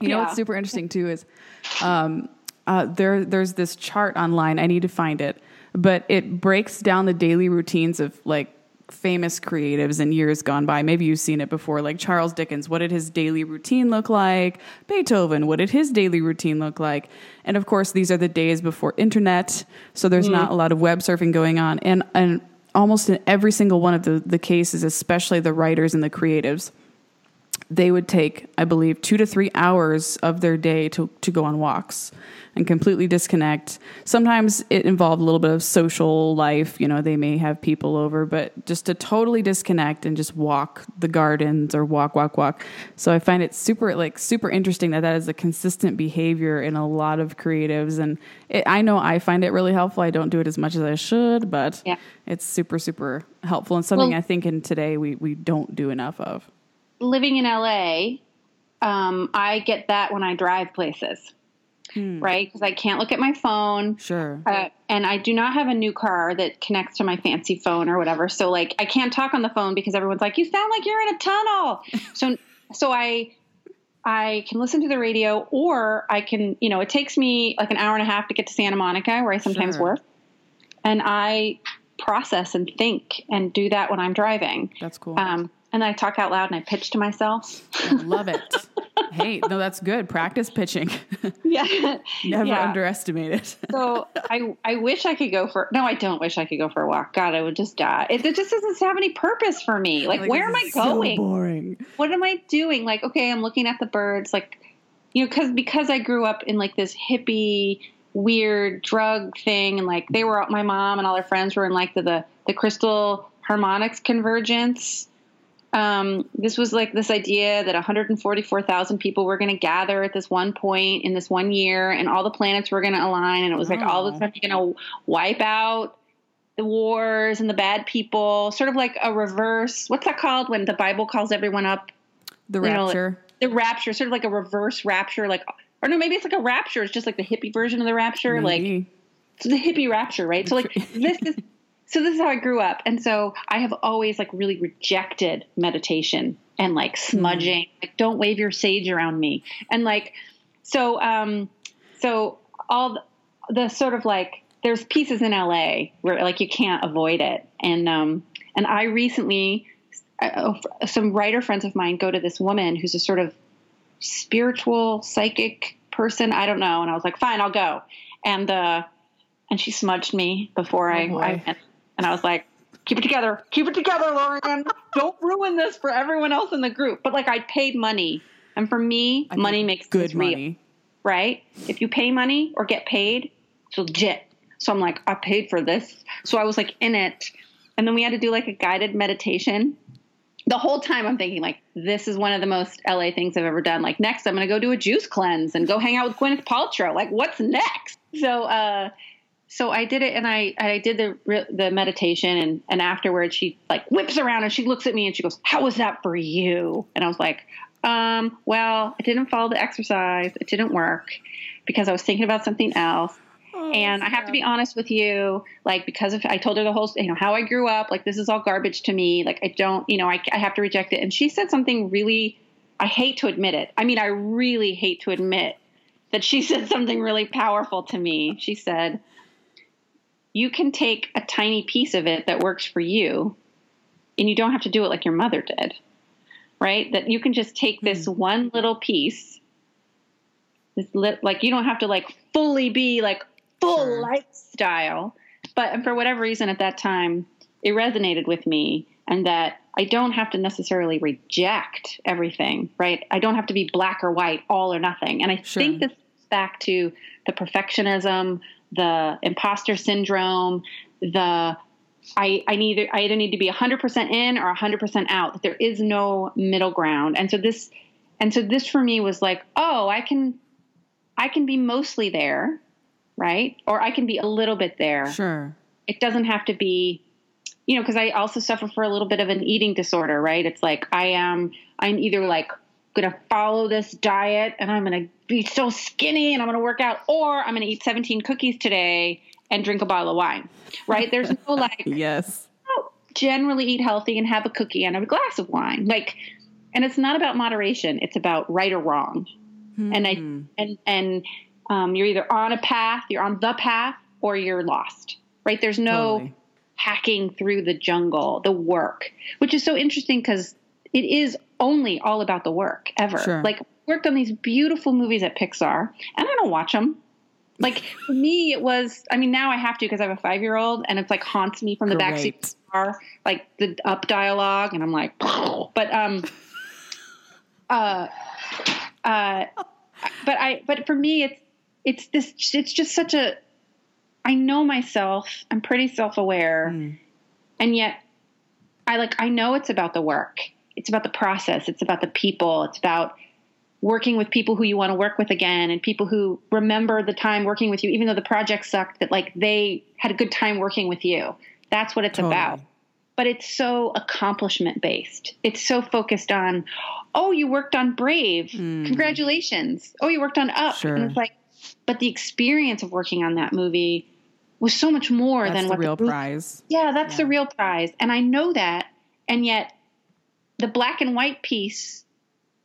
you know what's super interesting too is um, uh, there there's this chart online. I need to find it, but it breaks down the daily routines of like famous creatives in years gone by. Maybe you've seen it before, like Charles Dickens. What did his daily routine look like? Beethoven. What did his daily routine look like? And of course, these are the days before internet, so there's not a lot of web surfing going on. And and almost in every single one of the, the cases, especially the writers and the creatives, they would take, I believe, two to three hours of their day to, to go on walks and completely disconnect. Sometimes it involved a little bit of social life. You know, they may have people over, but just to totally disconnect and just walk the gardens or walk, walk, walk. So I find it super, like, super interesting that that is a consistent behavior in a lot of creatives. And it, I know I find it really helpful. I don't do it as much as I should, but Yeah. it's super, super helpful and something Well- I think in today we, we don't do enough of. Living in LA, um, I get that when I drive places, right? Because I can't look at my phone. Sure. Uh, and I do not have a new car that connects to my fancy phone or whatever. So like I can't talk on the phone because everyone's like, "You sound like you're in a tunnel." so so I I can listen to the radio or I can, you know, it takes me like an hour and a half to get to Santa Monica where I sometimes Sure. work. And I process and think and do that when I'm driving. That's cool. Um, and I talk out loud and I pitch to myself. Love it. hey, no, that's good. Practice pitching. yeah. Never Yeah. underestimate it. So I I wish I could go for no, I don't wish I could go for a walk. God, I would just die. It, it just doesn't have any purpose for me. Like, Like, where am I is so going? boring. what am I doing? Like, okay, I'm looking at the birds. Like, you know, because because I grew up in like this hippie weird drug thing, and like they were my mom and all her friends were in like the the, the crystal harmonics convergence. Um, this was like this idea that 144,000 people were going to gather at this one point in this one year, and all the planets were going to align, and it was like all of a Oh. sudden you're going to wipe out the wars and the bad people, sort of like a reverse. What's that called when the Bible calls everyone up? The You know, like- rapture. The rapture, sort of like a reverse rapture, like or no, maybe it's like a rapture. It's just like the hippie version of the rapture, like it's the hippie rapture, right? So like this is so this is how I grew up, and so I have always like really rejected meditation and like smudging. Like, don't wave your sage around me, and like so um so all the, the sort of like there's pieces in LA where like you can't avoid it, and um and I recently uh, some writer friends of mine go to this woman who's a sort of spiritual psychic person. I don't know. And I was like, fine, I'll go. And, uh, and she smudged me before I. I went. And I was like, keep it together. Keep it together, Lauren. Don't ruin this for everyone else in the group. But like I paid money. And for me, I money makes good this real money. right? If you pay money or get paid, it's legit. So I'm like, I paid for this. So I was like in it. And then we had to do like a guided meditation. The whole time I'm thinking like, this is one of the most LA things I've ever done. Like next I'm going to go do a juice cleanse and go hang out with Gwyneth Paltrow. Like what's next? So, uh, so I did it and I, I did the, the meditation and, and afterwards she like whips around and she looks at me and she goes, how was that for you? And I was like, um, well, I didn't follow the exercise. It didn't work because I was thinking about something else. and I have to be honest with you, like because of I told her the whole, you know, how I grew up. Like this is all garbage to me. Like I don't, you know, I, I have to reject it. And she said something really, I hate to admit it. I mean, I really hate to admit that she said something really powerful to me. She said, "You can take a tiny piece of it that works for you, and you don't have to do it like your mother did." Right? That you can just take this hmm. one little piece this lit, like you don't have to like fully be like full Sure. lifestyle but and for whatever reason at that time it resonated with me and that i don't have to necessarily reject everything right i don't have to be black or white all or nothing and i Sure. think this back to the perfectionism the imposter syndrome the I, I need I either need to be 100% in or 100% out. That there is no middle ground. And so this and so this for me was like, oh, I can I can be mostly there, right? Or I can be a little bit there. Sure. It doesn't have to be you know, because I also suffer for a little bit of an eating disorder, right? It's like I am I'm either like gonna follow this diet and I'm gonna be so skinny and I'm gonna work out, or I'm gonna eat 17 cookies today and drink a bottle of wine. Right? There's no like Yes. oh, generally eat healthy and have a cookie and a glass of wine. Like, and it's not about moderation; it's about right or wrong. And I and and um, you're either on a path, you're on the path, or you're lost. Right? There's no Totally. hacking through the jungle, the work, which is so interesting because it is only all about the work ever. Sure. Like worked on these beautiful movies at Pixar, and I don't watch them. Like for me, it was. I mean, now I have to because I have a five year old, and it's like haunts me from the backseat Great. of the car, like the up dialogue, and I'm like, but um, uh, uh, but I, but for me, it's, it's this, it's just such a, I know myself. I'm pretty self aware. And yet I like, I know it's about the work. It's about the process. It's about the people. It's about working with people who you want to work with again and people who remember the time working with you, even though the project sucked, that like they had a good time working with you. That's what it's Totally. about. But it's so accomplishment based. It's so focused on, oh, you worked on Brave. Hmm. Congratulations. Oh, you worked on Up. Sure. And it's like, but the experience of working on that movie was so much more That's than the what real the movie- prize. yeah, that's the real prize. And I know that. And yet the black and white piece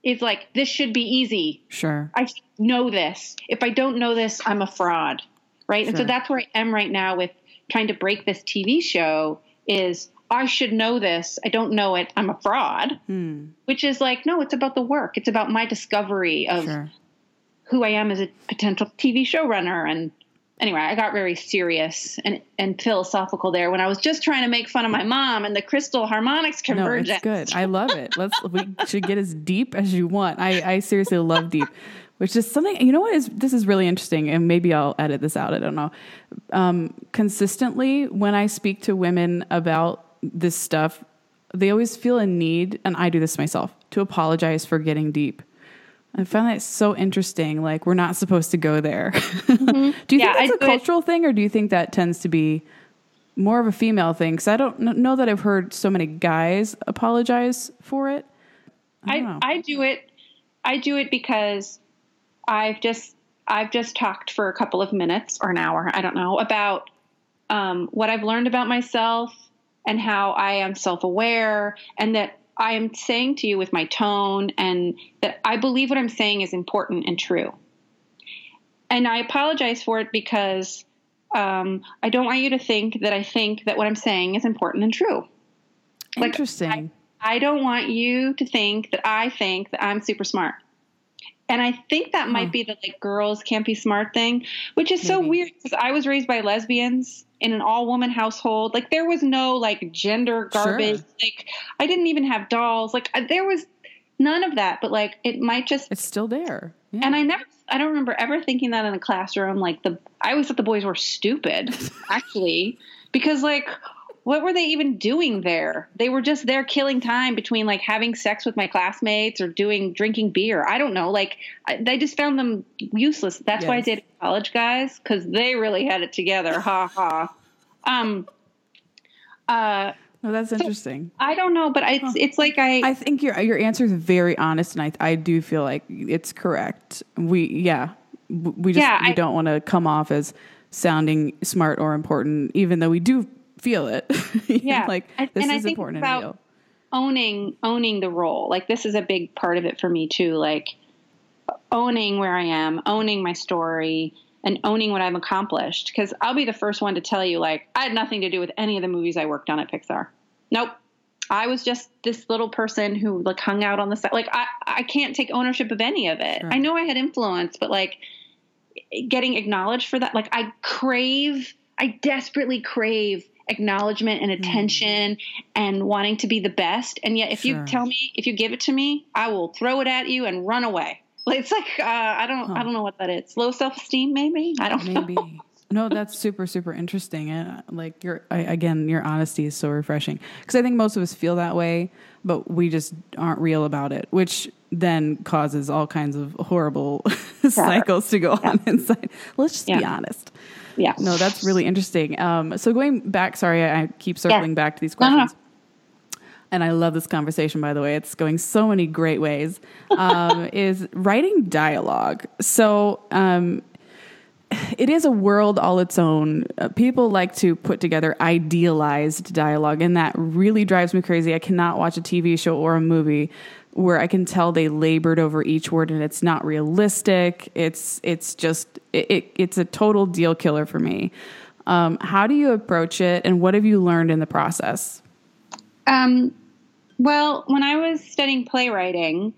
is like, this should be easy. Sure. I know this. If I don't know this, I'm a fraud. Right. And so that's where I am right now with trying to break this TV show is I should know this. I don't know it. I'm a fraud. Hmm. Which is like, no, it's about the work. It's about my discovery of Sure. who I am as a potential TV showrunner. And anyway, I got very serious and, and philosophical there when I was just trying to make fun of my mom and the crystal harmonics convergence. No, it's good. I love it. Let's we should get as deep as you want. I, I seriously love deep, which is something you know what is this is really interesting, and maybe I'll edit this out. I don't know. Um, consistently, when I speak to women about this stuff, they always feel a need, and I do this myself, to apologize for getting deep. I find that so interesting. Like we're not supposed to go there. do you Mm-hmm. Yeah, think that's I a it- cultural thing, or do you think that tends to be more of a female thing? Because I don't know that I've heard so many guys apologize for it. I. I, I do it. I do it because I've just I've just talked for a couple of minutes or an hour, I don't know, about um, what I've learned about myself and how I am self aware, and that I am saying to you with my tone, and that I believe what I'm saying is important and true. And I apologize for it because um, I don't want you to think that I think that what I'm saying is important and true. like, Interesting. I don't want you to think that I think that I'm super smart. And I think that might be the like girls can't be smart thing, which is so weird because I was raised by lesbians in an all woman household. Like there was no like gender garbage. Sure. Like I didn't even have dolls. Like there was none of that. But like it might just it's still there. Yeah. and I never, I don't remember ever thinking that in a classroom. Like the, I always thought the boys were stupid, actually, because like, what were they even doing there? They were just there killing time between like having sex with my classmates or doing drinking beer. I don't know. Like, I, I just found them useless. That's why I Yes. dated college guys because they really had it together. Ha ha. Um. Uh. no, that's interesting. I don't know, but it's it's like I, I think your your answer is very honest, and I I do feel like it's correct. We yeah, we just Yeah, we I- don't want to come off as sounding smart or important, even though we do feel it. Yeah, like this and I is think important about- and real. owning owning the role. Like this is a big part of it for me too like owning where i am owning my story and owning what i've accomplished. Because i'll be the first one to tell you like i had nothing to do with any of the movies i worked on at pixar. Nope. I was just this little person who like hung out on the side. Like i i can't take ownership of any of it. I know i had influence but like getting acknowledged for that like i crave i desperately crave acknowledgement and attention and wanting to be the best. And yet if Sure. you tell me if you give it to me i will throw it at you and run away. It's like uh, i don't i don't know what that is. Low self-esteem maybe? I don't know. No, that's super, super interesting. And uh, like your, I, again, your honesty is so refreshing. Because I think most of us feel that way, but we just aren't real about it, which then causes all kinds of horrible cycles to go on inside. Let's just be honest. Yeah No, that's really interesting. Um, so going back, sorry, I keep circling back to these questions. And I love this conversation, by the way. It's going so many great ways. Um, is writing dialogue. So um, it is a world all its own. Uh, people like to put together idealized dialogue, and that really drives me crazy. I cannot watch a TV show or a movie where I can tell they labored over each word and it's not realistic. It's it's just it, it it's a total deal killer for me. Um, how do you approach it, and what have you learned in the process? Um, well, when I was studying playwriting,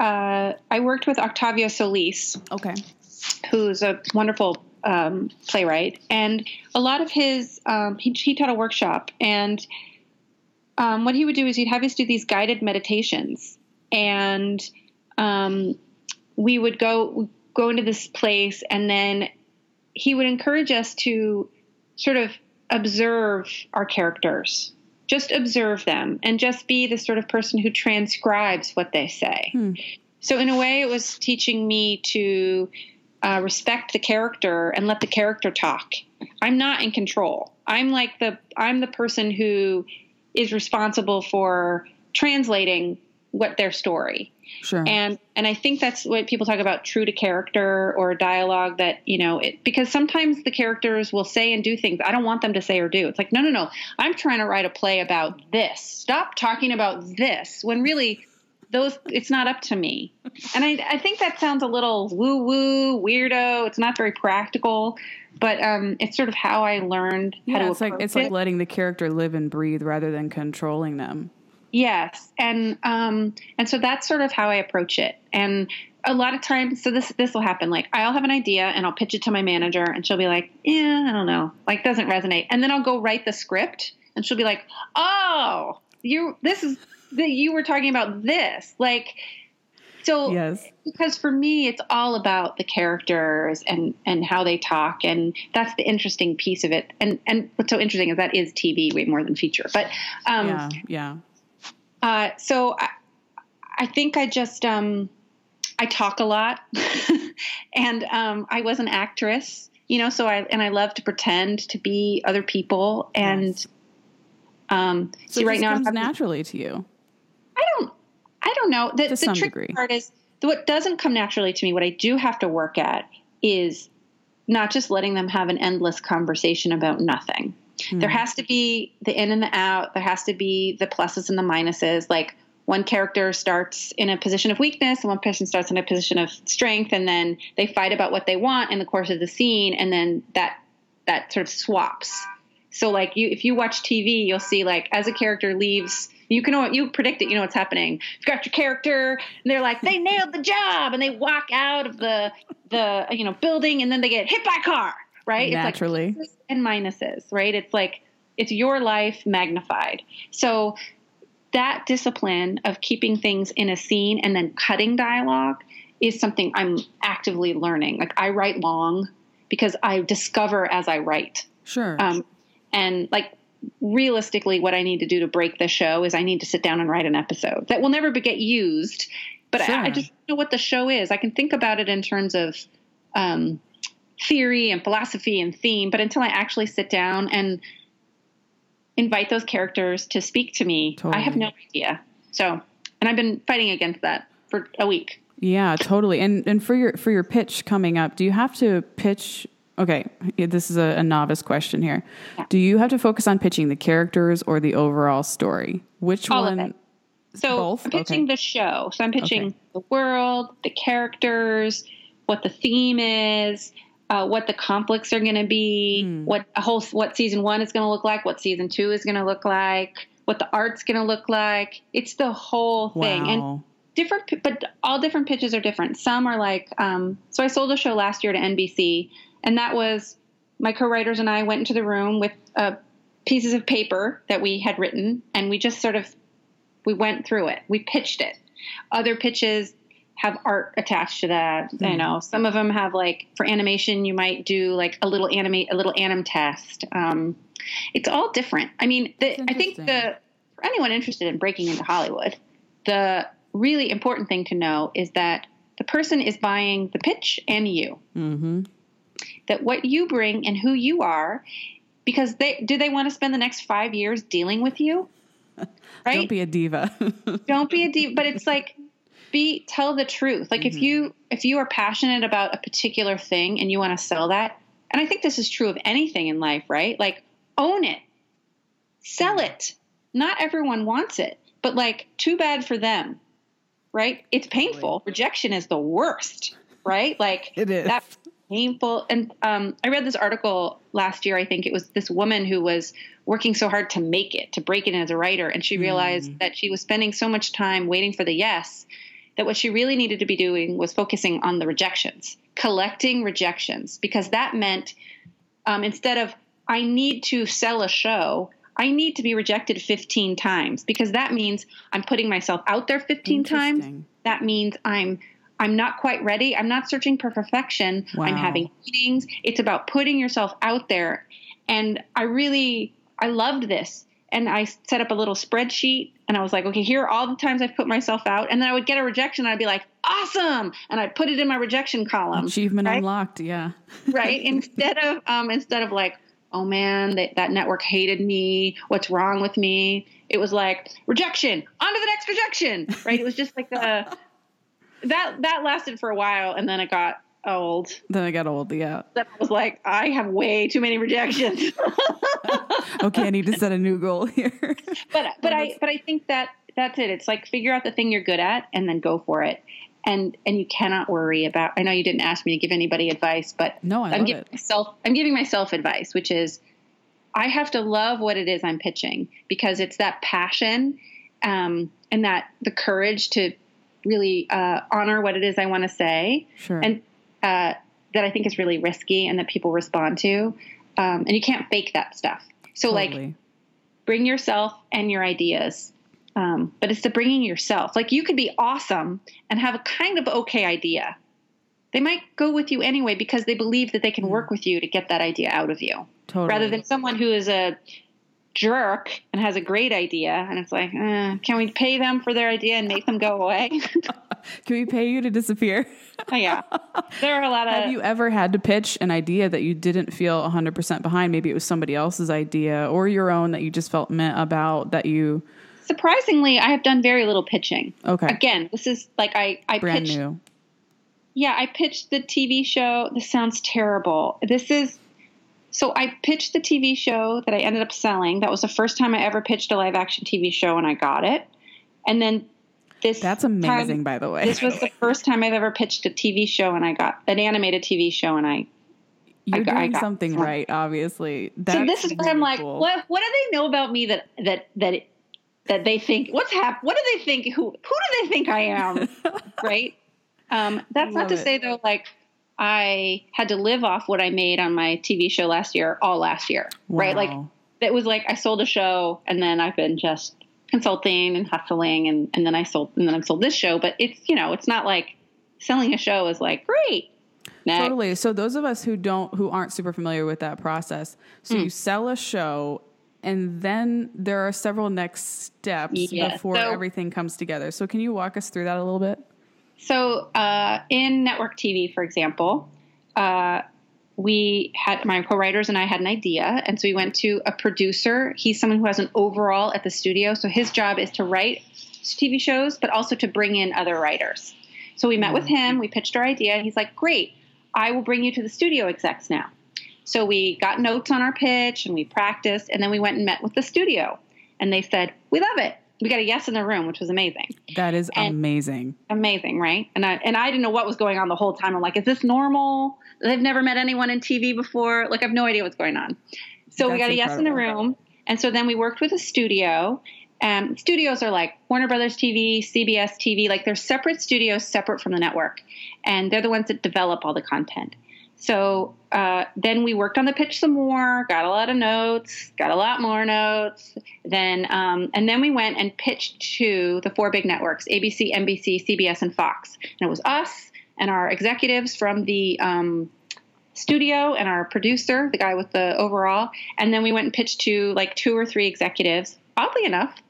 uh, I worked with Octavio Solis, Okay. who's a wonderful um, playwright, and a lot of his um, he, he taught a workshop, and um, what he would do is he'd have us do these guided meditations, and um, we would go go into this place, and then he would encourage us to sort of observe our characters, just observe them, and just be the sort of person who transcribes what they say. So, in a way, it was teaching me to uh, respect the character and let the character talk. I'm not in control. I'm like the I'm the person who is responsible for translating what their story. Sure. And and I think that's what people talk about true to character or dialogue that, you know, it, because sometimes the characters will say and do things I don't want them to say or do. It's like, no, no, no. I'm trying to write a play about this. Stop talking about this when really those it's not up to me. And I I think that sounds a little woo woo, weirdo. It's not very practical, but um it's sort of how I learned how yeah, to it's like it's like letting the character live and breathe rather than controlling them. Yes, and um, and so that's sort of how I approach it. And a lot of times, so this this will happen. Like I'll have an idea and I'll pitch it to my manager, and she'll be like, "Yeah, I don't know, like doesn't resonate." And then I'll go write the script, and she'll be like, "Oh, you this is that you were talking about this." Like, so Yes. because for me it's all about the characters and and how they talk and that's the interesting piece of it and and what's so interesting is that is tv way more than feature but um Yeah. Yeah. Uh, so I, I think I just um, I talk a lot, and um, I was an actress, you know. So I and I love to pretend to be other people, and Yes. um, So see right now I'm comes having- naturally to you. I don't I don't know. The, To the some degree. part is what doesn't come naturally to me. What I do have to work at is not just letting them have an endless conversation about nothing. There hmm. has to be the in and the out. There has to be the pluses and the minuses. Like one character starts in a position of weakness and one person starts in a position of strength and then they fight about what they want in the course of the scene and then that that sort of swaps. So like you if you watch TV, you'll see like as a character leaves you can know you predict it, you know what's happening. You've got your character and they're like, they nailed the job and they walk out of the the you know building and then they get hit by a car. Right? Naturally. It's like pluses and minuses, right? It's like it's your life magnified. So that discipline of keeping things in a scene and then cutting dialogue is something I'm actively learning. Like I write long because I discover as I write. Sure. Um, and like realistically, what I need to do to break the show is I need to sit down and write an episode that will never be, get used. But Sure. I, I just know what the show is. I can think about it in terms of um, theory and philosophy and theme, but until I actually sit down and invite those characters to speak to me, I have no idea. So, and I've been fighting against that for a week. Yeah, totally. And and for your for your pitch coming up, do you have to pitch? Okay, this is a, a novice question here. Do you have to focus on pitching the characters or the overall story? Which All of one? So Both? I'm pitching Okay. the show. So I'm pitching Okay. the world, the characters, what the theme is, uh, what the conflicts are going to be, Hmm. what a whole what season one is going to look like, what season two is going to look like, what the art's going to look like. It's the whole thing, and different, but all different pitches are different. Some are like, um, so I sold a show last year to NBC, and that was my co-writers and I went into the room with uh, pieces of paper that we had written, and we just sort of we went through it. We pitched it. Other pitches have art attached to that. Hmm. You know, some of them have like for animation, you might do like a little animate, a little anim test. Um, it's all different. I mean, the, I think the for anyone interested in breaking into Hollywood, the really important thing to know is that the person is buying the pitch and you. Mm-hmm. That what you bring and who you are, because they do they want to spend the next five years dealing with you? Right? Don't be a diva. don't be a diva but it's like be tell the truth. Like if mm-hmm. you if you are passionate about a particular thing and you want to sell that and i think this is true of anything in life right? Like own it. Sell mm-hmm. it. Not everyone wants it but like too bad for them right? It's painful. Rejection is the worst right? Like It is. that painful and um, i read this article last year i think it was this woman who was working so hard to make it to break it as a writer and she realized mm. that she was spending so much time waiting for the yes that what she really needed to be doing was focusing on the rejections collecting rejections because that meant um, instead of i need to sell a show i need to be rejected 15 times because that means i'm putting myself out there 15 times that means I'm I'm not quite ready. I'm not searching for perfection. I'm having meetings. It's about putting yourself out there. And I really I loved this. And I set up a little spreadsheet and I was like, okay, here are all the times I've put myself out. And then I would get a rejection and I'd be like, awesome. And I'd put it in my rejection column. Achievement right? unlocked. Yeah. right? instead of um, instead of like, oh man, that, that network hated me. What's wrong with me? It was like rejection. On to the next rejection. Right? It was just like a that that lasted for a while, and then it got old. Then I got old. Yeah. Then I was like, I have way too many rejections. Okay, I need to set a new goal here. but but I but I think that that's it. It's like figure out the thing you're good at and then go for it. And and you cannot worry about. I know you didn't ask me to give anybody advice, but No, I am giving it. myself I'm giving myself advice, which is I have to love what it is I'm pitching because it's that passion um, and that the courage to really uh, honor what it is I want to say Sure. and uh, that I think is really risky and that people respond to. Um, and you can't fake that stuff. So like bring yourself and your ideas. Um, but it's the bringing yourself. Like you could be awesome and have a kind of okay idea. They might go with you anyway because they believe that they can work with you to get that idea out of you, totally. rather than someone who is a jerk and has a great idea and it's like, eh, can we pay them for their idea and make them go away? Can we pay you to disappear? oh, yeah, there are a lot of. Have you ever had to pitch an idea that you didn't feel 100% behind? Maybe it was somebody else's idea or your own that you just felt meh about that you, Surprisingly, I have done very little pitching. okay, Again, this is like I I brand pitched new. Yeah, I pitched the TV show. This sounds terrible. This is so I pitched the TV show that I ended up selling. That was the first time I ever pitched a live action TV show and I got it. And then this That's amazing, time- by the way. This was the first time I've ever pitched a TV show and I got an animated TV show and I You're got- I doing got something some. right, obviously. So this is where I'm like, cool. what what do they know about me that that that that they think what's hap what do they think who who do they think I am? right? Um, that's not to it. say though, like I had to live off what I made on my TV show last year, all last year, right? Like it was like I sold a show and then I've been just consulting and hustling and, and then I sold and then I've sold this show. But it's you know, it's not like selling a show is like great. Next. Totally. So those of us who don't who aren't super familiar with that process, so Hmm. you sell a show and then there are several next steps Yeah. before So- everything comes together. So can you walk us through that a little bit? So uh, in network TV, for example, uh, we had my co-writers and I had an idea, and so we went to a producer. He's someone who has an overall at the studio, so his job is to write TV shows, but also to bring in other writers. So we met with him, we pitched our idea, and he's like, "Great, I will bring you to the studio execs now." So we got notes on our pitch and we practiced, and then we went and met with the studio, and they said, "We love it." We got a yes in the room, which was amazing That is And- amazing. amazing, right? And I and I didn't know what was going on the whole time. I'm like, is this normal? They've never met anyone in TV before. Like, I have no idea what's going on. So we got a yes in the room, and so then we worked with a studio. Um, studios are like Warner Brothers TV, CBS TV, like they're separate studios, separate from the network, and they're the ones that develop all the content. So uh, then we worked on the pitch some more, got a lot of notes, got a lot more notes. Then um, and then we went and pitched to the four big networks: ABC, NBC, CBS, and Fox. And it was us and our executives from the um, studio and our producer, the guy with the overall. And then we went and pitched to like two or three executives. Oddly enough,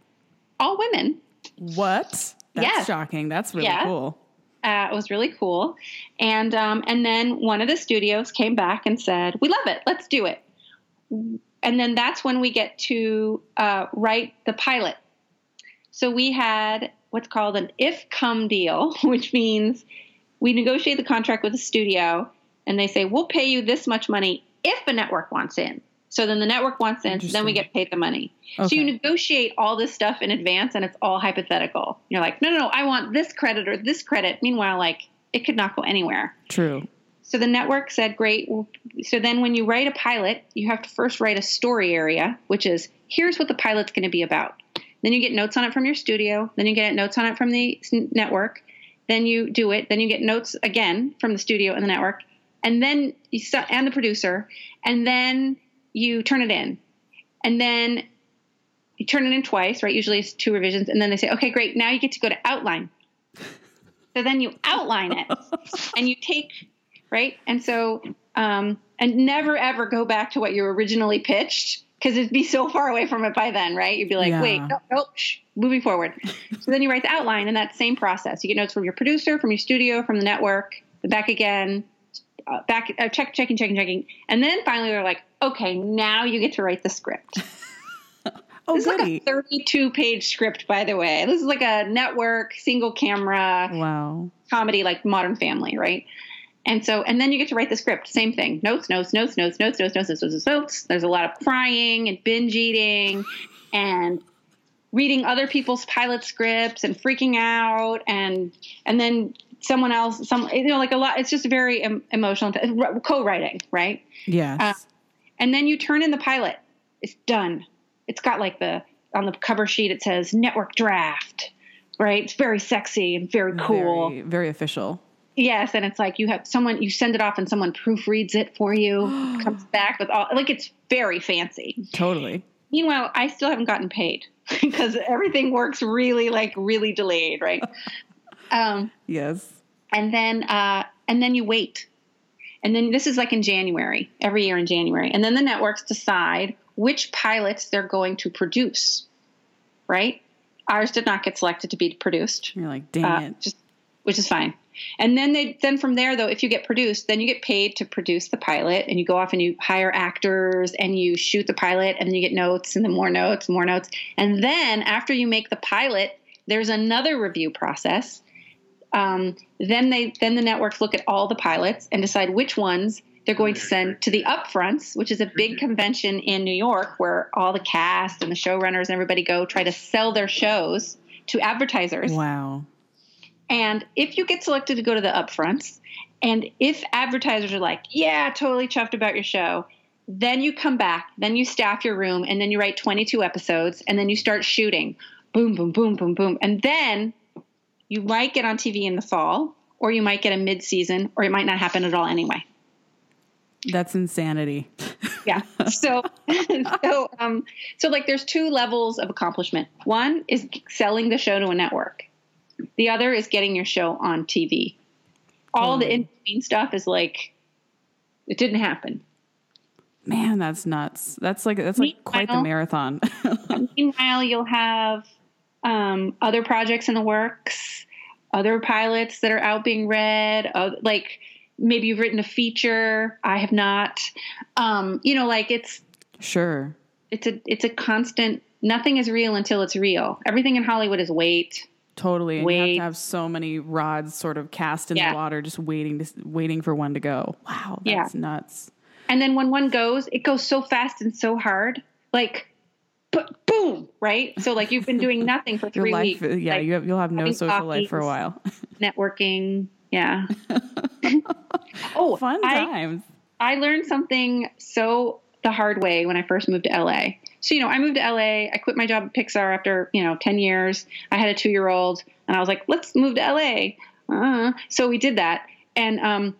all women. What? That's Yes. shocking. That's really Yeah. cool. Uh, it was really cool. And um, and then one of the studios came back and said, "We love it. Let's do it." And then that's when we get to uh, write the pilot. So we had what's called an if come deal, which means we negotiate the contract with the studio, and they say we'll pay you this much money if a network wants in. So then the network wants in, so then we get paid the money. So you negotiate all this stuff in advance, and it's all hypothetical. You're like, no, no, no, I want this credit or this credit. Meanwhile, like it could not go anywhere. True. So the network said, great. So then when you write a pilot, you have to first write a story area, which is here's what the pilot's going to be about. Then you get notes on it from your studio. Then you get notes on it from the network. Then you do it. Then you get notes again from the studio and the network. And then you st- and the producer. And then you turn it in. And then you turn it in twice, right? Usually it's two revisions. And then they say, okay, great. Now you get to go to outline. So then you outline it and you take, right? And so, um, and never ever go back to what you originally pitched because it'd be so far away from it by then, right? You'd be like, Yeah. wait, nope, no, shh, moving forward. so then you write the outline and that same process. You get notes from your producer, from your studio, from the network, back again, uh, back, uh, check, checking, checking, checking. And then finally they're like, okay, now you get to write the script. Oh, This is like a 32 page script, by the way. This is like a network, single camera wow. comedy, like Modern Family, right? And so, and then you get to write the script. Same thing. Notes, notes, notes, notes, notes, notes, notes, notes, notes, notes. There's a lot of crying and binge eating and reading other people's pilot scripts and freaking out and and then someone else some you know like a lot it's just very em- emotional co-writing right Yes. Uh, and then you turn in the pilot. It's done. It's got like the on the cover sheet it says network draft, right? It's very sexy and very cool. Very, very official. Yes, and it's like you have someone you send it off and someone proofreads it for you, comes back with all like it's very fancy. Totally. Meanwhile, I still haven't gotten paid because everything works really like really delayed, right? Um, Yes. and then uh, and then you wait. And then this is like in january every year in january. And then the networks decide which pilots they're going to produce right? Ours did not get selected to be produced. You're like, dang uh, it. just which is fine. And then they then from there though if you get produced then you get paid to produce the pilot and you go off and you hire actors and you shoot the pilot and then you get notes and then more notes more notes. And then after you make the pilot there's another review process um, then they then the networks look at all the pilots and decide which ones they're going to send to the upfronts, which is a big convention in New York where all the cast and the showrunners and everybody go try to sell their shows to advertisers. Wow. And if you get selected to go to the upfronts, and if advertisers are like, yeah, totally chuffed about your show, then you come back, then you staff your room, and then you write 22 episodes, and then you start shooting. Boom, boom, boom, boom, boom. And then you might get on TV in the fall, or you might get a mid season, or it might not happen at all anyway. That's insanity. Yeah. So, so, um, so like there's two levels of accomplishment. One is selling the show to a network. The other is getting your show on TV. All the in between stuff is like, it didn't happen. Man, that's nuts. That's like that's like quite the marathon. Meanwhile, you'll have um, other projects in the works, other pilots that are out being read. Uh, like maybe you've written a feature. I have not. Um, you know, like it's sure. it's a it's a constant. Nothing is real until it's real. Everything in Hollywood is wait. Totally. And you have to have so many rods sort of cast in Yeah. the water, just waiting to waiting for one to go. Wow, Yeah. that's nuts. And then when one goes, it goes so fast and so hard. Like, boom, right? So like you've been doing nothing for three life, weeks. yeah, like, you have, you'll have no social life for a while. networking. Yeah. oh, Fun I, times. I learned something so the hard way when I first moved to LA. So, you know, I moved to LA. I quit my job at Pixar after, you know, 10 years. I had a two year old and I was like, let's move to LA. Uh, so we did that. And um,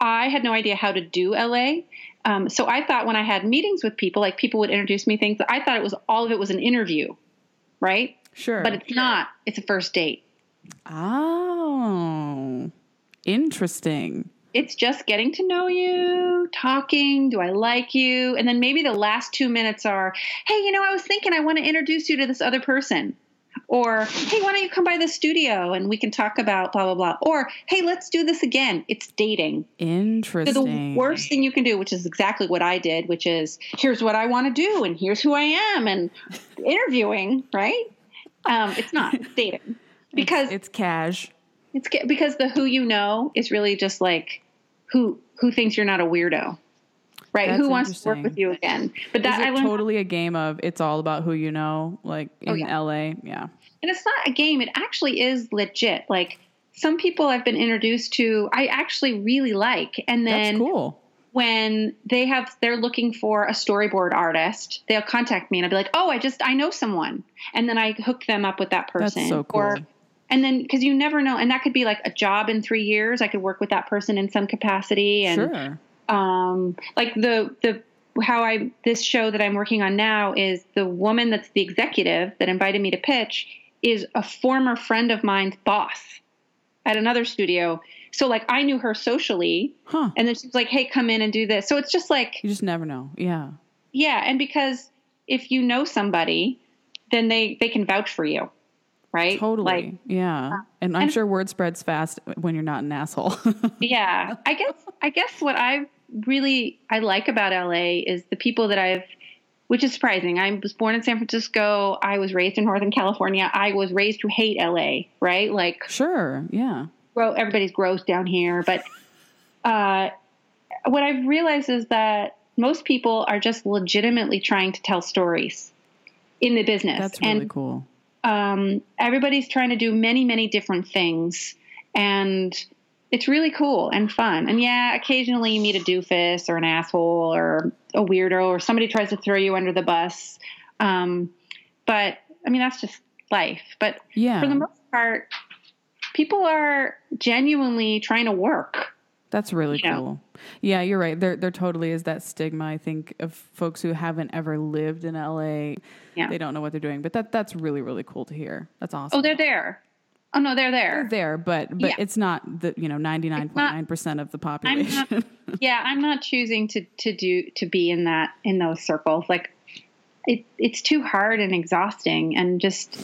I had no idea how to do LA. Um, so I thought when I had meetings with people, like people would introduce me things, I thought it was all of it was an interview, right? Sure. But it's not. It's a first date. oh, interesting. it's just getting to know you, talking. Do I like you? And then maybe the last two minutes are, hey, you know, I was thinking I want to introduce you to this other person. Or, hey, why don't you come by the studio and we can talk about blah, blah, blah. Or, hey, let's do this again. It's dating. So Interesting. the worst thing you can do, which is exactly what I did, which is here's what I want to do and here's who I am and interviewing, right? Um, it's not dating because it's cash. it's because the who you know is really just like who who thinks you're not a weirdo, right? That's who wants to work with you again? But that Is I learned, totally a game of it's all about who you know, like in Oh, yeah. LA? Yeah. And it's not a game. It actually is legit. Like some people I've been introduced to, I actually really like, and then That's cool. when they have they're looking for a storyboard artist they'll contact me and i'll be like oh i just i know someone and then i hook them up with that person. That's so cool. or and then because you never know and that could be like a job in three years i could work with that person in some capacity and Sure. um like the the how i this show that i'm working on now is the woman that's the executive that invited me to pitch is a former friend of mine's boss at another studio. So like I knew her socially, Huh. and then she's like, "Hey, come in and do this." So it's just like, You just never know. Yeah. yeah, and because if you know somebody, then they they can vouch for you, right? Totally. Like, yeah. Uh, and I'm and- sure word spreads fast when you're not an asshole. yeah, I guess I guess what I really I like about LA is the people that I've which is surprising. I was born in San Francisco. I was raised in Northern California. I was raised to hate LA, right? Like sure. Yeah. gro- everybody's gross down here. But uh, what I've realized is that most people are just legitimately trying to tell stories in the business. That's really and cool. um, everybody's trying to do many, many different things. And it's really cool and fun. And yeah, occasionally you meet a doofus or an asshole or a weirdo or somebody tries to throw you under the bus. Um, but I mean, that's just life. But Yeah. for the most part, people are genuinely trying to work. That's really you know. cool. Yeah, you're right. There there totally is that stigma, I think, of folks who haven't ever lived in LA. Yeah. They don't know what they're doing. But that that's really, really cool to hear. That's awesome. Oh, they're there. Oh no, they're there. They're there, but but Yeah. it's not the you know ninety nine point nine percent of the I'm population. not, yeah, I'm not choosing to to do to be in that in those circles. Like it, it's too hard and exhausting, and just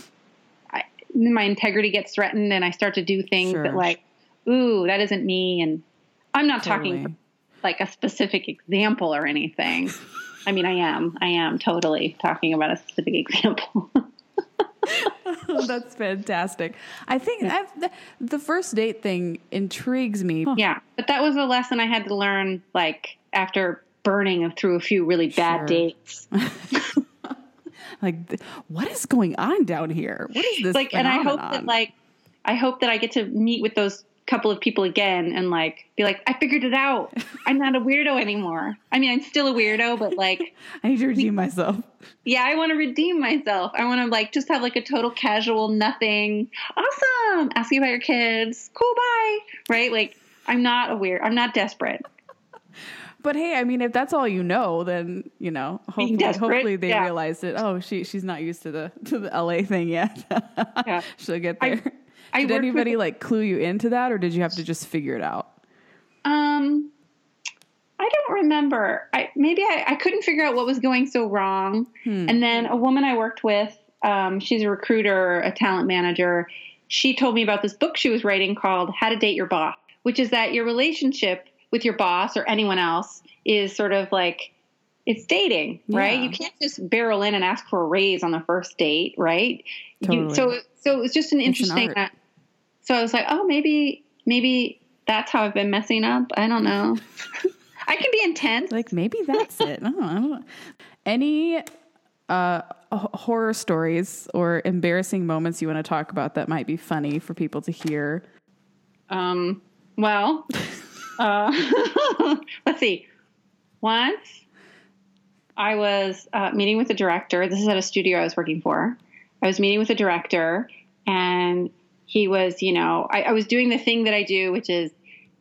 I, my integrity gets threatened, and I start to do things Sure. that like, ooh, that isn't me. And I'm not talking like a specific example or anything. I mean, I am, I am totally talking about a specific example. That's fantastic. I think I've, the, the first date thing intrigues me. yeah, but that was a lesson I had to learn, like after burning through a few really bad Sure. dates. Like, what is going on down here? What is this? like and i hope that like i hope that i get to meet with those couple of people again and like be like i figured it out i'm not a weirdo anymore i mean i'm still a weirdo but like I need to redeem myself. yeah i want to redeem myself i want to like just have like a total casual nothing awesome ask you about your kids cool bye right like i'm not a weird i'm not desperate But hey, I mean, if that's all you know, then you know, hopefully, hopefully they yeah. realized it. Oh, she she's not used to the to the LA thing yet. Yeah. She'll get there. I did anybody with- like clue you into that, or did you have to just figure it out? Um, I don't remember. I maybe I, I couldn't figure out what was going so wrong. And then a woman I worked with, um, she's a recruiter, a talent manager. She told me about this book she was writing called "How to Date Your Boss," which is that your relationship with your boss or anyone else is sort of like it's dating, right? Yeah. You can't just barrel in and ask for a raise on the first date, right? You, Totally. so so it was just an an interesting. uh, so I was like, oh, maybe maybe that's how I've been messing up. I don't know. I can be intense. Like maybe that's it. I don't, I don't know. Any uh, horror stories or embarrassing moments you want to talk about that might be funny for people to hear? Um, well, uh, let's see. Once I was uh, meeting with a director. This is at a studio I was working for. I was meeting with a director, and he was, you know, I, I was doing the thing that I do, which is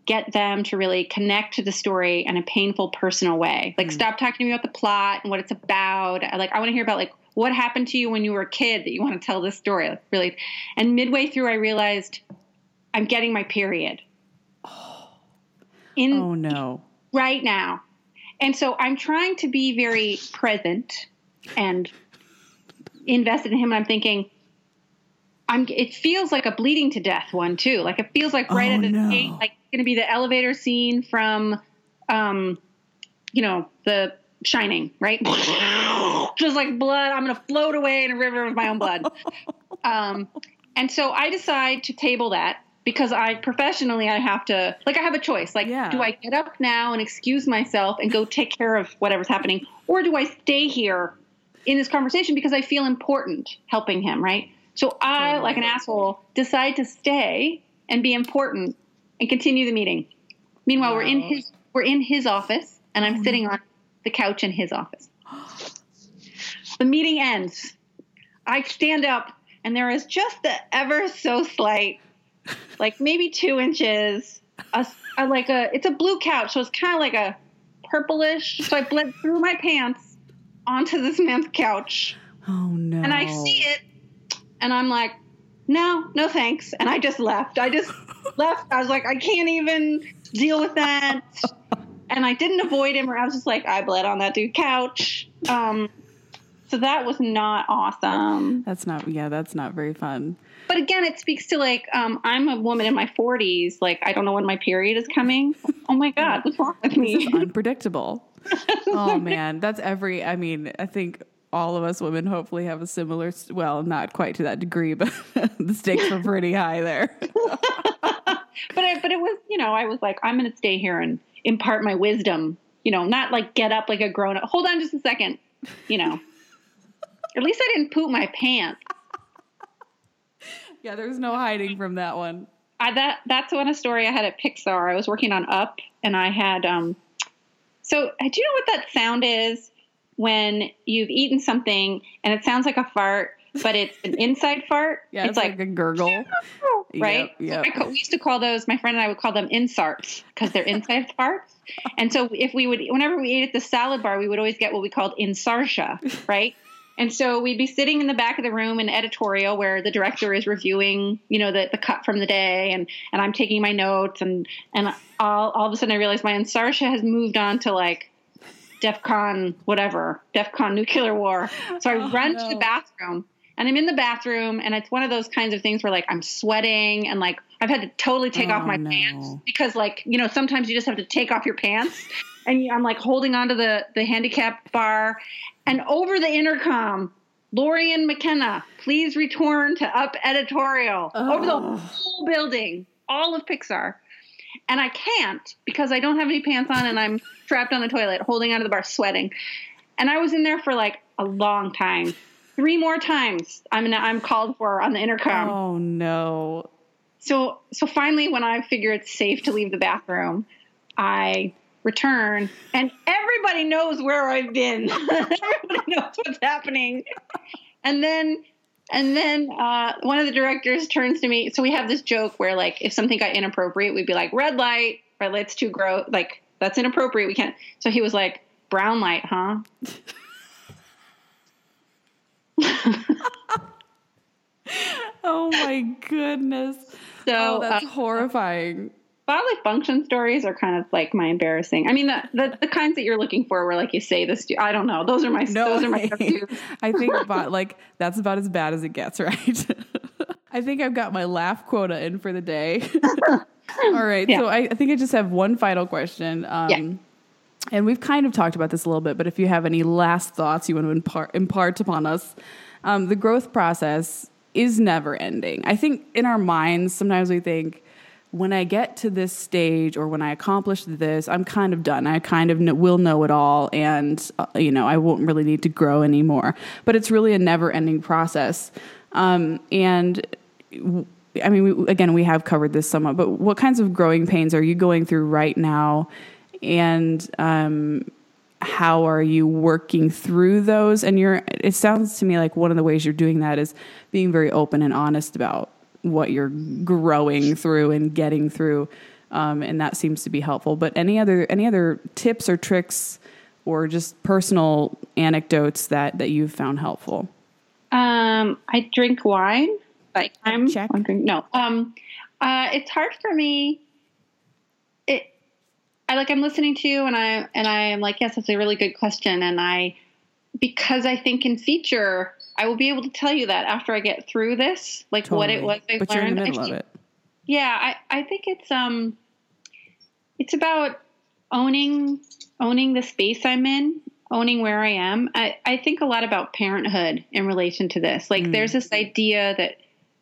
get them to really connect to the story in a painful, personal way. Like, mm-hmm. stop talking to me about the plot and what it's about. Like, I want to hear about like what happened to you when you were a kid that you want to tell this story. Like, really. And midway through, I realized I'm getting my period. Oh. In Oh no. right now. And so I'm trying to be very present and invested in him. And I'm thinking, I'm. It feels like a bleeding to death one too. Like it feels like right Oh, at the no. gate, like it's going to be the elevator scene from, um, you know, The Shining, right? Just like blood. I'm going to float away in a river of my own blood. um, and so I decide to table that because I professionally I have to like I have a choice. Like, Yeah. do I get up now and excuse myself and go take care of whatever's happening, or do I stay here in this conversation because I feel important helping him, right? So I, like an asshole, decide to stay and be important and continue the meeting. Meanwhile, we're in his we're in his office, and I'm sitting on the couch in his office. The meeting ends. I stand up, and there is just the ever so slight, like maybe two inches, a, a- like a it's a blue couch, so it's kind of like a purplish. So I bled through my pants onto this man's couch, Oh no. and I see it, and I'm like, no, no thanks, and I just left. I just left. I was like, I can't even deal with that. and I didn't avoid him, or I was just like, I bled on that dude couch. Um, so that was not awesome. That's not. Yeah, that's not very fun. But again, it speaks to like um, I'm a woman in my 40s. Like I don't know when my period is coming. Oh my god, what's wrong with me? This is unpredictable. oh man, that's every. I mean, I think all of us women hopefully have a similar. Well, not quite to that degree, but the stakes were pretty high there. but I, but it was you know I was like I'm going to stay here and impart my wisdom. You know, not like get up like a grown up. Hold on just a second. You know. At least I didn't poop my pants. Yeah, there's no hiding from that one. I, that that's one a story I had at Pixar. I was working on Up, and I had um. So do you know what that sound is when you've eaten something and it sounds like a fart, but it's an inside fart? Yeah, it's, it's like, like, a gurgle, right? Yeah. Yep. So we used to call those. My friend and I would call them insarts because they're inside farts. And so if we would, whenever we ate at the salad bar, we would always get what we called insartia, right? And so we'd be sitting in the back of the room in editorial where the director is reviewing, you know, the, the cut from the day and, and I'm taking my notes and, and all, all of a sudden I realize my Insarsha has moved on to like DEFCON whatever, DEFCON nuclear war. So I oh, run no. to the bathroom and I'm in the bathroom and it's one of those kinds of things where like I'm sweating and like I've had to totally take oh, off my no. pants because like, you know, sometimes you just have to take off your pants and I'm like holding onto the, the handicap bar and over the intercom, Lorian McKenna, please return to Up Editorial oh. over the whole building, all of Pixar. And I can't because I don't have any pants on and I'm trapped on the toilet, holding onto the bar, sweating. And I was in there for like a long time. Three more times I'm in, I'm called for on the intercom. Oh no. So so finally when I figure it's safe to leave the bathroom, I return, and everybody knows where I've been. everybody knows what's happening. And then and then uh, one of the directors turns to me. So we have this joke where, like, if something got inappropriate, we'd be like, "Red light, red light's too gross. Like, that's inappropriate. We can't." So he was like, "Brown light, huh?" oh my goodness! So oh, that's uh, horrifying bodily function stories are kind of like my embarrassing. I mean, the, the, the kinds that you're looking for, where like you say this, I don't know. Those are my no, those are my. I think about like that's about as bad as it gets, right? I think I've got my laugh quota in for the day. All right, yeah. so I, I, think I just have one final question. Um, yeah. And we've kind of talked about this a little bit, but if you have any last thoughts you want to impart, impart upon us, um, the growth process is never ending. I think in our minds, sometimes we think, when I get to this stage or when I accomplish this, I'm kind of done. I kind of will know it all, and uh, you know I won't really need to grow anymore. But it's really a never-ending process. Um, and I mean, we, again, we have covered this somewhat. But what kinds of growing pains are you going through right now? And um, how are you working through those? And you're. It sounds to me like one of the ways you're doing that is being very open and honest about what you're growing through and getting through, um, and that seems to be helpful. But any other any other tips or tricks or just personal anecdotes that that you've found helpful? Um, I drink wine. Like I'm Check. wondering. No. Um, uh, it's hard for me. It. I like I'm listening to you and I and I am like yes, that's a really good question, and I because I think in feature I will be able to tell you that after I get through this, like totally. what it was I but learned. You're in the middle of it. Yeah, I, I think it's um it's about owning owning the space I'm in, owning where I am. I, I think a lot about parenthood in relation to this. Like mm. there's this idea that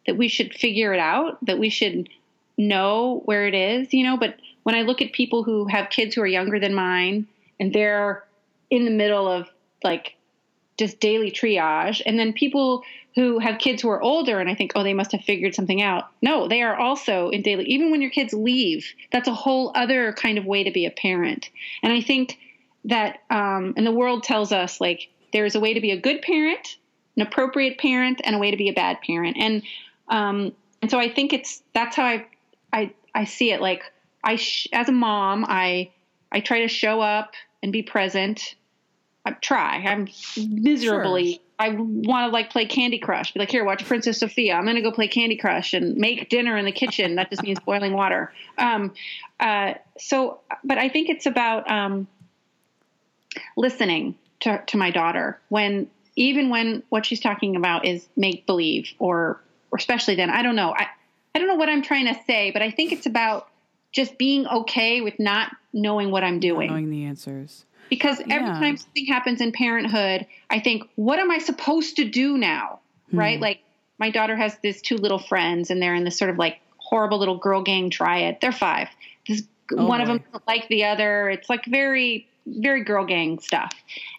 that we should figure it out, that we should know where it is, you know, but when I look at people who have kids who are younger than mine and they're in the middle of like just daily triage. And then people who have kids who are older and I think, oh, they must have figured something out. No, they are also in daily, even when your kids leave, that's a whole other kind of way to be a parent. And I think that, um, and the world tells us like there's a way to be a good parent, an appropriate parent, and a way to be a bad parent. And, um, and so I think it's, that's how I, I, I see it. Like I, sh- as a mom, I, I try to show up and be present I try. I'm miserably, sure. I want to like play Candy Crush. Be like, here, watch Princess Sofia. I'm gonna go play Candy Crush and make dinner in the kitchen. That just means boiling water. Um, uh, so, but I think it's about um, listening to to my daughter when even when what she's talking about is make believe or or especially then I don't know I I don't know what I'm trying to say, but I think it's about just being okay with not knowing what I'm doing Knowing the answers. because every Yeah. time something happens in parenthood, I think, what am I supposed to do now? Hmm. Right? Like my daughter has these two little friends, and they're in this sort of like horrible little girl gang triad. They're five. This Oh, one of them doesn't like the other. It's like very, very girl gang stuff.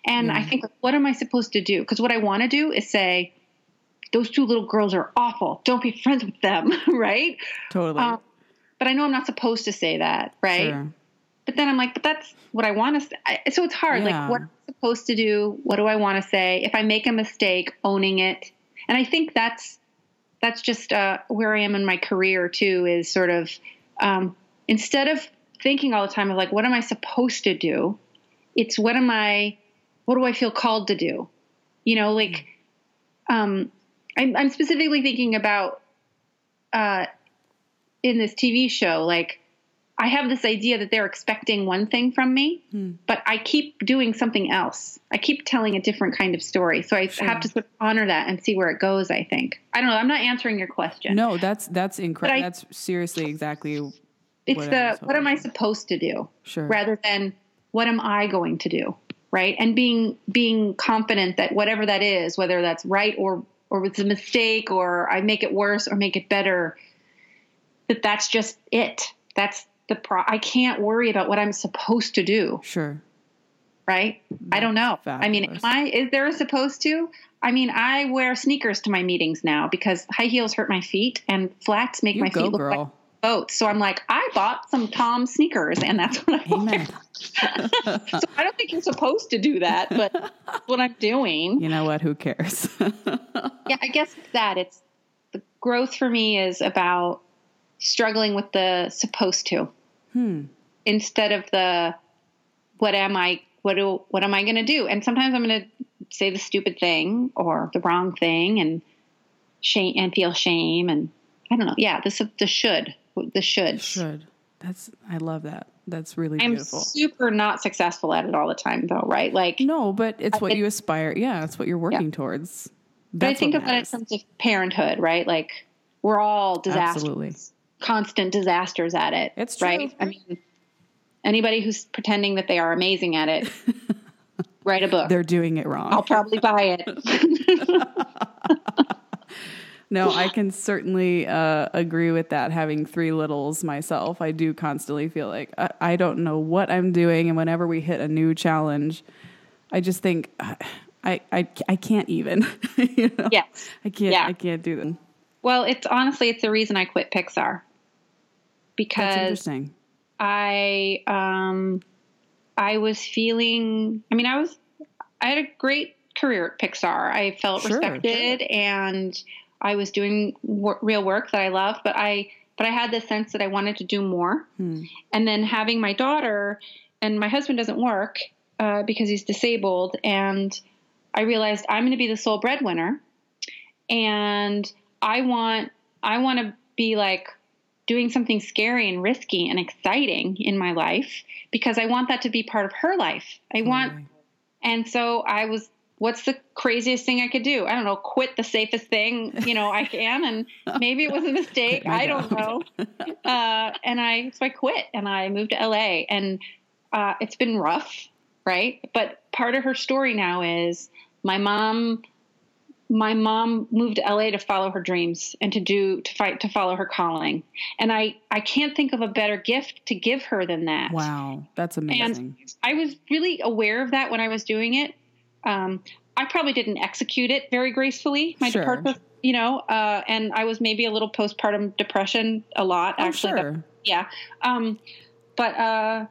And I think, what am I supposed to do? Because what I want to do is say, those two little girls are awful. Don't be friends with them, right? Totally. Um, but I know I'm not supposed to say that, right? Sure. But then I'm like, but that's what I want to say. So it's hard. Yeah. Like, what am I supposed to do? What do I want to say? If I make a mistake, owning it. And I think that's that's just uh, where I am in my career too. Is sort of um, instead of thinking all the time of like, what am I supposed to do? It's what am I? What do I feel called to do? You know, like um, I'm, I'm specifically thinking about uh, in this TV show, like I have this idea that they're expecting one thing from me, but I keep doing something else. I keep telling a different kind of story. So I have to sort of honor that and see where it goes, I think. I don't know. I'm not answering your question. No, that's that's incredible. That's seriously exactly it's what the what am I supposed to do? Sure. Rather than what am I going to do? Right? And being being confident that whatever that is, whether that's right or or it's a mistake or I make it worse or make it better, that that's just it. That's the pro I can't worry about what I'm supposed to do. sure. right? I don't know. I mean, am. I is there a supposed to? I mean, I wear sneakers to my meetings now because high heels hurt my feet and flats make You my go, feet look like boats. So I'm like, I bought some Tom sneakers and that's what I Amen. so I don't think you're supposed to do that, but that's what I'm doing. You know what? Who cares? Yeah, I guess it's that. It's the growth for me is about struggling with the supposed to hmm. instead of the what am I what do what am I going to do? And sometimes I'm going to say the stupid thing or the wrong thing and shame and feel shame and I don't know. Yeah, this the should the should. Should. That's I love that. That's really I'm beautiful. super not successful at it all the time though, right? Like No, but it's what it- you aspire. Yeah, it's what you're working towards. but I think of it in terms of parenthood, right? Like we're all disasters. Absolutely. constant disasters at it. It's true. right. I mean, anybody who's pretending that they are amazing at it, write a book. They're doing it wrong. I'll probably buy it. No, I can certainly uh, agree with that. Having three littles myself, I do constantly feel like I, I don't know what I'm doing, and whenever we hit a new challenge, I just think I I, I can't even. you know? Yes. I can't. Yeah. I can't do that. well, it's honestly it's the reason I quit Pixar That's because interesting. I um I was feeling. I mean, I was I had a great career at Pixar. I felt Sure. respected and I was doing wor- real work that I loved, but I but I had this sense that I wanted to do more. Hmm. And then having my daughter and my husband doesn't work uh, because he's disabled, and I realized I'm going to be the sole breadwinner, and I want I want to be like doing something scary and risky and exciting in my life because I want that to be part of her life. I want and so I was, what's the craziest thing I could do? I don't know, quit the safest thing, you know, I can. And maybe it was a mistake. I don't know. Uh, and I, so I quit and I moved to LA and uh, it's been rough, right? But part of her story now is my mom. My mom moved to LA to follow her dreams and to do to fight to follow her calling. And I I can't think of a better gift to give her than that. Wow, that's amazing. I was really aware of that when I was doing it. Um, I probably didn't execute it very gracefully. My Sure. departure, you know, uh, and I was maybe a little postpartum depression a lot. Oh, actually, That- sure. yeah. Um, but uh,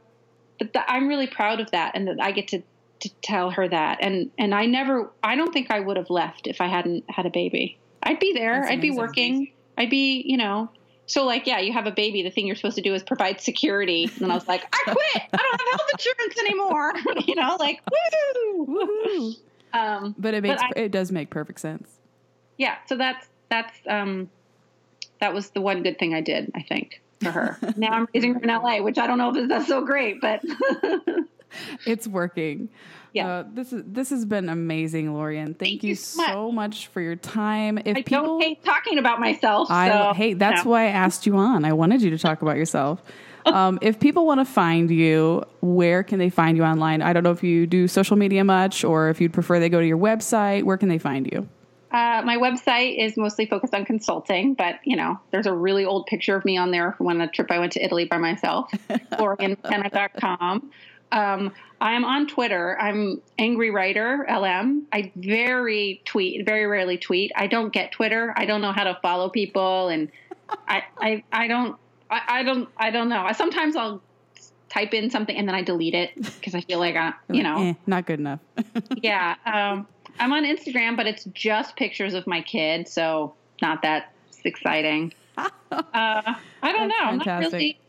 but th- I'm really proud of that, and that I get to to tell her that. And and I never, I don't think I would have left if I hadn't had a baby. I'd be there. That's I'd be working. I'd be, you know. So like, yeah, you have a baby. The thing you're supposed to do is provide security. And I was like, I quit. I don't have health insurance anymore. you know, like, woo. Woohoo. Um, but it makes I- it does make perfect sense. yeah, so that's that's um, that was the one good thing I did, I think, for her. now I'm raising her in LA, which I don't know if that's so great, but It's working. Yeah. Uh, this is this has been amazing, Lorian. Thank, Thank you you so much. much for your time. If I people, don't hate talking about myself. I so, hey, that's no. why I asked you on. I wanted you to talk about yourself. Um, if people want to find you, where can they find you online? I don't know if you do social media much, or if you'd prefer they go to your website. Where can they find you? Uh, my website is mostly focused on consulting, but you know, there's a really old picture of me on there from when a trip I went to Italy by myself, LorianMcKenna.com. Um, I'm on Twitter. I'm Angry Writer LM. I very tweet, very rarely tweet. I don't get Twitter. I don't know how to follow people, and I, I, I don't, I, I don't, I don't know. I, sometimes I'll type in something and then I delete it because I feel like I, you know, Eh, not good enough. yeah. Um, I'm on Instagram, but it's just pictures of my kid, so not that exciting. Uh, I don't That's know. I'm not fantastic. really.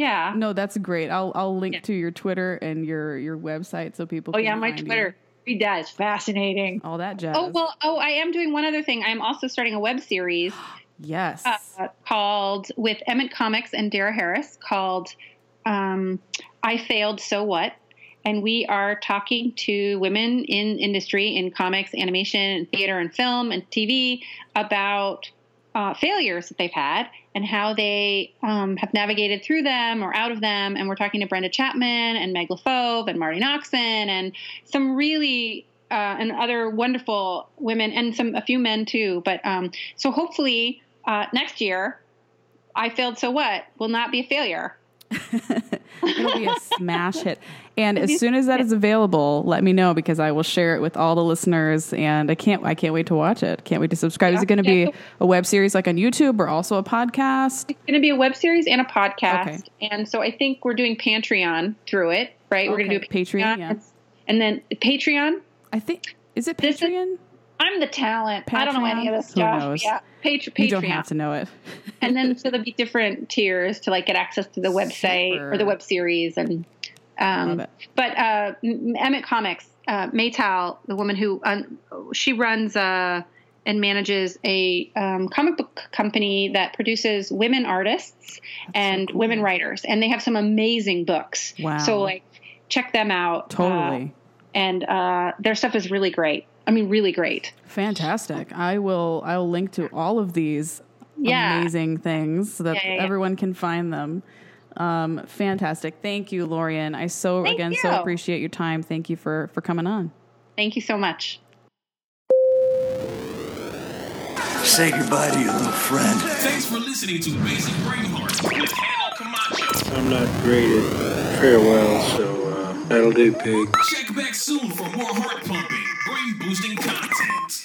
Yeah. no, that's great. I'll I'll link Yeah. to your Twitter and your your website so people. Oh can yeah, my you. Twitter. Read that. It's fascinating. All that jazz. Oh well. Oh, I am doing one other thing. I'm also starting a web series yes. uh, called with Emet Comics and Dara Harris called um, "I Failed, So What." And we are talking to women in industry, in comics, animation, and theater, and film, and TV about uh, failures that they've had and how they um, have navigated through them or out of them. And we're talking to Brenda Chapman and Meg LaFauve and Marti Noxon and some really uh, and other wonderful women and some a few men too. But um, so hopefully uh, next year, I failed. So what? Will not be a failure. It'll be a smash hit. And as soon as that is available, let me know because I will share it with all the listeners. And I can't, I can't wait to watch it. Can't wait to subscribe. Is it going to be a web series like on YouTube or also a podcast? It's going to be a web series and a podcast. Okay. And so I think we're doing Patreon through it, right? We're going to do a Patreon, yeah. And then Patreon. I think is it is- Patreon? I'm the talent. I don't know any of this Who stuff. knows? Yeah. Patr- you don't have to know it. and then so there'll be different tiers to like get access to the website or the web series and um but uh Emet Comics uh maytal the woman who um, she runs uh and manages a um, comic book company that produces women artists and cool. women writers and they have some amazing books Wow. so like check them out uh, Totally. and uh their stuff is really great i mean really great Fantastic. I will I will link to all of these Yeah. amazing things so that yeah, yeah. everyone can find them. Um, fantastic. Thank you, Lorian. I so Thank again so appreciate your time. Thank you for for coming on. thank you so much Say goodbye to your little friend. Thanks for listening to Basic Brainheart with Hannah Camacho. I'm not great at farewell, so uh, that'll do, pig. Check back soon for more heart pumping, brain boosting content.